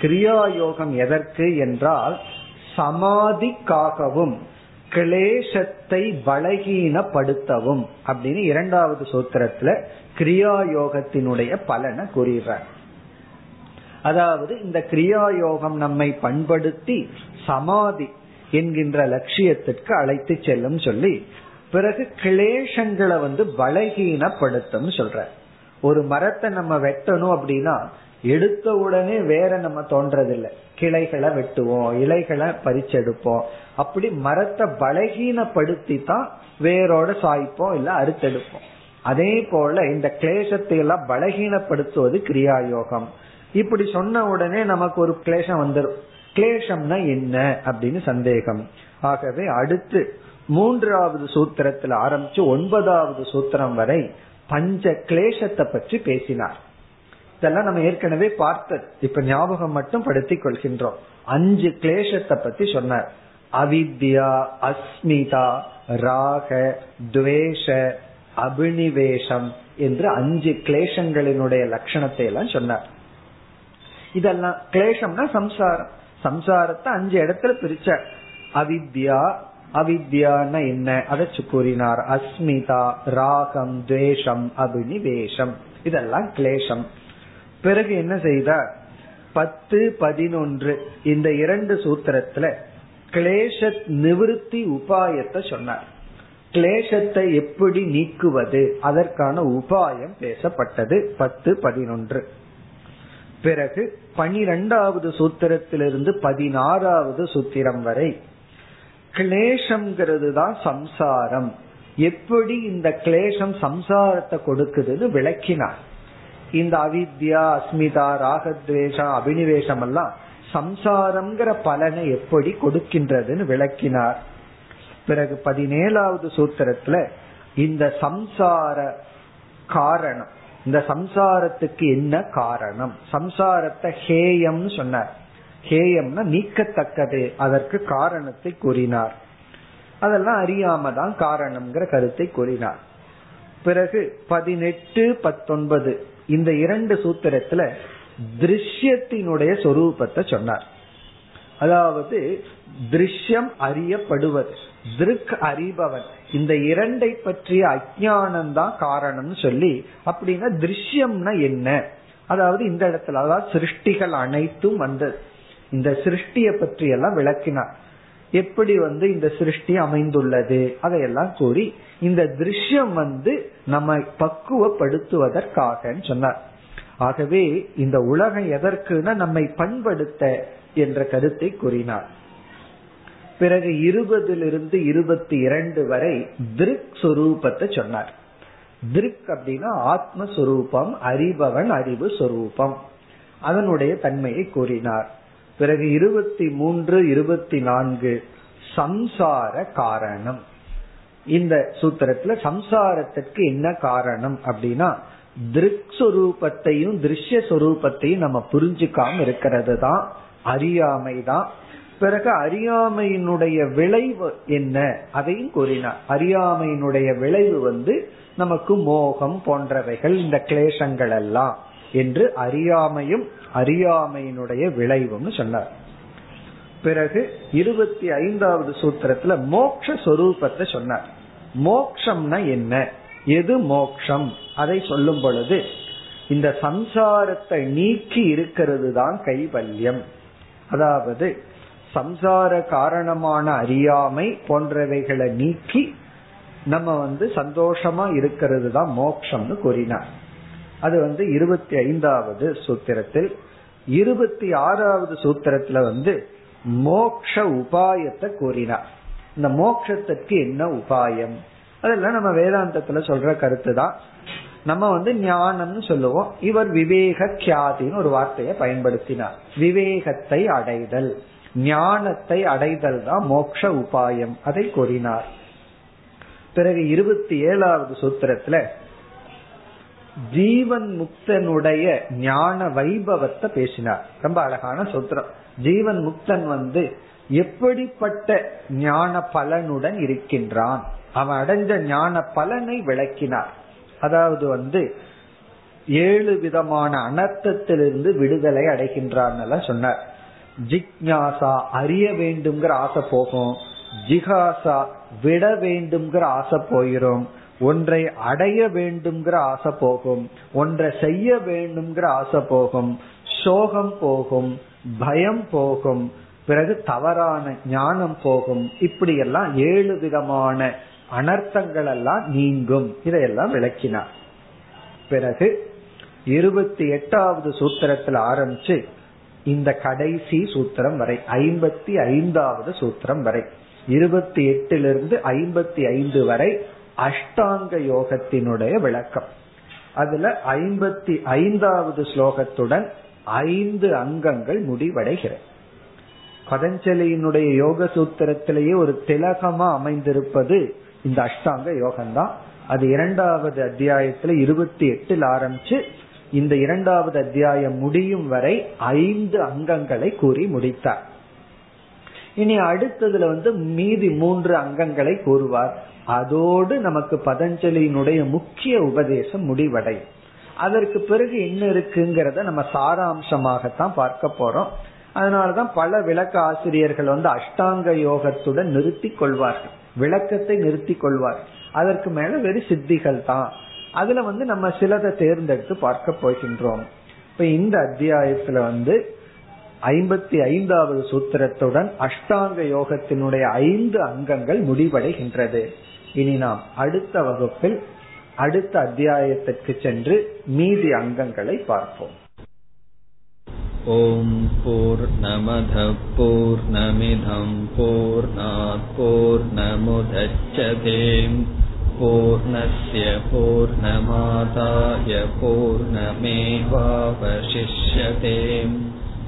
கிரியா யோகம் எதற்கு என்றால் சமாதிக்காகவும் கிளேசத்தை பலகீனப்படுத்தவும் அப்படின்னு இரண்டாவது சூத்திரத்துல கிரியா யோகத்தினுடைய பலனை கூறுகிறார் அதாவது இந்த கிரியா யோகம் நம்மை பண்படுத்தி சமாதி என்கின்ற லட்சியத்திற்கு அழைத்து செல்லும் சொல்லி பிறகு கிளேஷங்களை வந்து பலகீனப்படுத்தும் சொல்ற ஒரு மரத்தை நம்ம வெட்டணும் அப்படின்னா எடுத்த உடனே வேற நம்ம தோன்றதில்லை. கிளைகளை வெட்டுவோம் இலைகளை பறிச்செடுப்போம். அப்படி மரத்தை பலகீனப்படுத்தி தான் வேரோட சாய்ப்போம் இல்ல அறுத்தெடுப்போம். அதே போல இந்த கிளேசத்தை எல்லாம் பலகீனப்படுத்துவது கிரியா யோகம் இப்படி சொன்ன உடனே நமக்கு ஒரு கிளேசம் வந்துடும் கிளேசம்னா என்ன அப்படின்னு சந்தேகம். ஆகவே அடுத்து மூன்றாவது சூத்திரத்தில் ஆரம்பிச்சு ஒன்பதாவது சூத்திரம் வரை பஞ்ச கிளேசத்தை பற்றி பேசினார். இதெல்லாம் நம்ம ஏற்கனவே பார்த்தது. இப்ப ஞாபகம் மட்டும் படுத்திக் கொள்கின்றோம். அஞ்சு கிளேசத்தை பத்தி சொன்னார். அவித்யா அஸ்மிதா ராக துவேஷ அபினிவேஷம் என்று அஞ்சு கிளேசங்களினுடைய லட்சணத்தை எல்லாம் சொன்னார். இதெல்லாம் கிளேசம்னா சம்சாரம். சம்சாரத்தை அஞ்சு இடத்துல பிரிச்ச அவித்யா அவித்யான என்ன? அதை கூறினார் அஸ்மிதா ராகம் துவேஷம் அபினிவேஷம். இதெல்லாம் கிளேஷம். பிறகு என்ன செய்தார்? பத்து பதினொன்று இந்த இரண்டு சூத்திரத்துல கிளேச நிவிருத்தி உபாயத்தை சொன்னார். கிளேசத்தை எப்படி நீக்குவது? அதற்கான உபாயம் பேசப்பட்டது. பத்து பதினொன்று. பிறகு பனிரெண்டாவது சூத்திரத்திலிருந்து பதினாறாவது சூத்திரம் வரை கிளேசம்ங்கிறது தான் சம்சாரம். எப்படி இந்த கிளேசம் சம்சாரத்தை கொடுக்குதுன்னு விளக்கினார். இந்த அவித்யா அஸ்மிதா ராகத்வேஷம் அபினிவேஷம் எல்லாம் சம்சாரம்ங்கிற பலனை எப்படி கொடுக்கின்றதுன்னு விளக்கினார். பிறகு பதினேழாவது சூத்திரத்துல இந்த சம்சார காரணம் இந்த சம்சாரத்துக்கு என்ன காரணம்? சம்சாரத்தை ஹேயம் சொன்னார். ஹேயம்னா நீக்கத்தக்கது. அதற்கு காரணத்தை கூறினார். அதெல்லாம் அறியாம தான் காரணம்ங்கிற கருத்தை கூறினார். பிறகு பதினெட்டு பத்தொன்பது இந்த இரண்டு சூத்திரத்துல திருஷ்யத்தினுடைய சொரூபத்தை சொன்னார். அதாவது திருஷ்யம் அறியப்படுவது திருக் அறிபவன். இந்த இரண்டை பற்றிய அஜானம் தான் காரணம்னு சொல்லி அப்படின்னா திருஷ்யம்னா என்ன? அதாவது இந்த இடத்துல அதாவது சிருஷ்டிகள் அனைத்தும் வந்தது. இந்த சிருஷ்டிய பற்றி எல்லாம் விளக்கினார். எப்படி வந்து இந்த சிருஷ்டி அமைந்துள்ளது? அதையெல்லாம் கூறி இந்த திருஷ்யம் வந்து நம்ம பக்குவப்படுத்துவதற்காக சொன்னார். ஆகவே இந்த உலகம் எதற்குனா நம்மை பண்படுத்த என்ற கருத்தை கூறினார். பிறகு இருபதிலிருந்து இருபத்தி இரண்டு வரை திருக் சுரூபத்தை சொன்னார். திருக் அப்படின்னா ஆத்மஸ்வரூபம் அறிபவன் அறிவு சொரூபம். அதனுடைய தன்மையை கூறினார். பிறகு இருபத்தி மூன்று இருபத்தி நான்கு சம்சார காரணம். இந்த சூத்திரத்துல சம்சாரத்திற்கு என்ன காரணம் அப்படின்னா திருக் சொரூபத்தையும் திருஷ்ய சொரூபத்தையும் நம்ம புரிஞ்சுக்காம இருக்கிறது தான் அறியாமை தான். பிறகு அறியாமையினுடைய விளைவு என்ன? அதையும் கூறினார். அறியாமையினுடைய விளைவு வந்து நமக்கு மோகம் போன்றவைகள் இந்த கிளேசங்கள் எல்லாம். என்று அறியாமையும் அறியாமையினுடைய விளைவுன்னு சொன்னார். பிறகு இருபத்தி ஐந்தாவது சூத்திரத்துல மோக்ஷ சொரூபத்தை சொன்னார். மோக்ஷம்னா என்ன? எது மோக்ஷம்? அதை சொல்லும் பொழுது இந்த சம்சாரத்தை நீக்கி இருக்கிறது தான் கைவல்யம். அதாவது சம்சார காரணமான அறியாமை போன்றவைகளை நீக்கி நம்ம வந்து சந்தோஷமா இருக்கிறது தான் மோக்ஷம்னு கூறினார். அது வந்து இருபத்தி ஐந்தாவது சூத்திரத்தில். இருபத்தி ஆறாவது சூத்திரத்துல வந்து மோக்ஷ உபாயத்தை கூறினார். இந்த மோக்ஷத்துக்கு என்ன உபாயம்? அதெல்லாம் நம்ம வேதாந்தத்துல சொல்ற கருத்து தான் நம்ம வந்து ஞானம்னு சொல்லுவோம். இவர் விவேக கியாதின்னு ஒரு வார்த்தையை பயன்படுத்தினார். விவேகத்தை அடைதல். ஞானத்தை அடைதல் தான் மோக்ஷ உபாயம். அதை கூறினார். பிறகு இருபத்தி ஏழாவது சூத்திரத்துல ஜீவன் முக்தனுடைய ஞான வைபவத்தை பேசினார். ரொம்ப அழகான சூத்திரம். ஜீவன் முக்தன் வந்து எப்படிப்பட்ட ஞான பலனுடன் இருக்கின்றான்? அவன் அடைஞ்ச ஞான பலனை விளக்கினார். அதாவது வந்து ஏழு விதமான அனர்த்தத்திலிருந்து விடுதலை அடைகின்றான் சொன்னார். ஜிக்ஞாசா அறிய வேண்டும்ங்கிற ஆசை போகும். ஜிகாசா விட வேண்டும்ங்கிற ஆசை போயிரும். ஒன்றை அடைய வேண்டும்ங்கிற ஆசை போகும் ஒன்றை செய்ய வேண்டும்ங்கிற ஆசை போகும் சோகம் போகும் பயம் போகும் பிறகு தவறான ஞானம் போகும். இப்படி எல்லாம் ஏழு விதமான அனர்த்தங்கள் எல்லாம் நீங்கும். இதையெல்லாம் விளக்கினார். பிறகு இருபத்தி எட்டாவது சூத்திரத்தில் ஆரம்பிச்சு இந்த கடைசி சூத்திரம் வரை ஐம்பத்தி ஐந்தாவது சூத்திரம் வரை இருபத்தி எட்டிலிருந்து ஐம்பத்தி ஐந்து வரை அஷ்டாங்க யோகத்தினுடைய விளக்கம். அதுல ஐம்பத்தி ஐந்தாவது ஸ்லோகத்துடன் ஐந்து அங்கங்கள் முடிவடைகிறது. பதஞ்சலியினுடைய யோக சூத்திரத்திலேயே ஒரு திலகமா அமைந்திருப்பது இந்த அஷ்டாங்க யோகம்தான். அது இரண்டாவது அத்தியாயத்துல இருபத்தி எட்டில் ஆரம்பிச்சு இந்த இரண்டாவது அத்தியாயம் முடியும் வரை ஐந்து அங்கங்களை கூறி முடித்தார். இனி அடுத்ததுல வந்து மீதி மூன்று அங்கங்களை கூறுவார். அதோடு நமக்கு பதஞ்சலியினுடைய முக்கிய உபதேசம் முடிவடை. அதற்கு பிறகு என்ன இருக்குங்கிறத நம்ம சாராம்சமாகத்தான் பார்க்க போறோம். அதனாலதான் பல விளக்க ஆசிரியர்கள் வந்து அஷ்டாங்க யோகத்துடன் நிறுத்தி கொள்வார்கள். விளக்கத்தை நிறுத்தி கொள்வார் அதற்கு மேல வெறும் சித்திகள் தான். அதுல வந்து நம்ம சிலதை தேர்ந்தெடுத்து பார்க்க போகின்றோம். இப்ப இந்த அத்தியாயத்துல வந்து ஐம்பத்தி ஐந்தாவது சூத்திரத்துடன் அஷ்டாங்க யோகத்தினுடைய ஐந்து அங்கங்கள் முடிவடைகின்றது இனி நாம் அடுத்த வகுப்பில் அடுத்த அத்தியாயத்திற்கு சென்று மீதி அங்கங்களை பார்ப்போம் ஓம் போர் நமத போர் நமிதம் போர் போர் நமுதச்சதேம் पूर्णस्य पूर्णमादाय पूर्णमेवावशिष्यते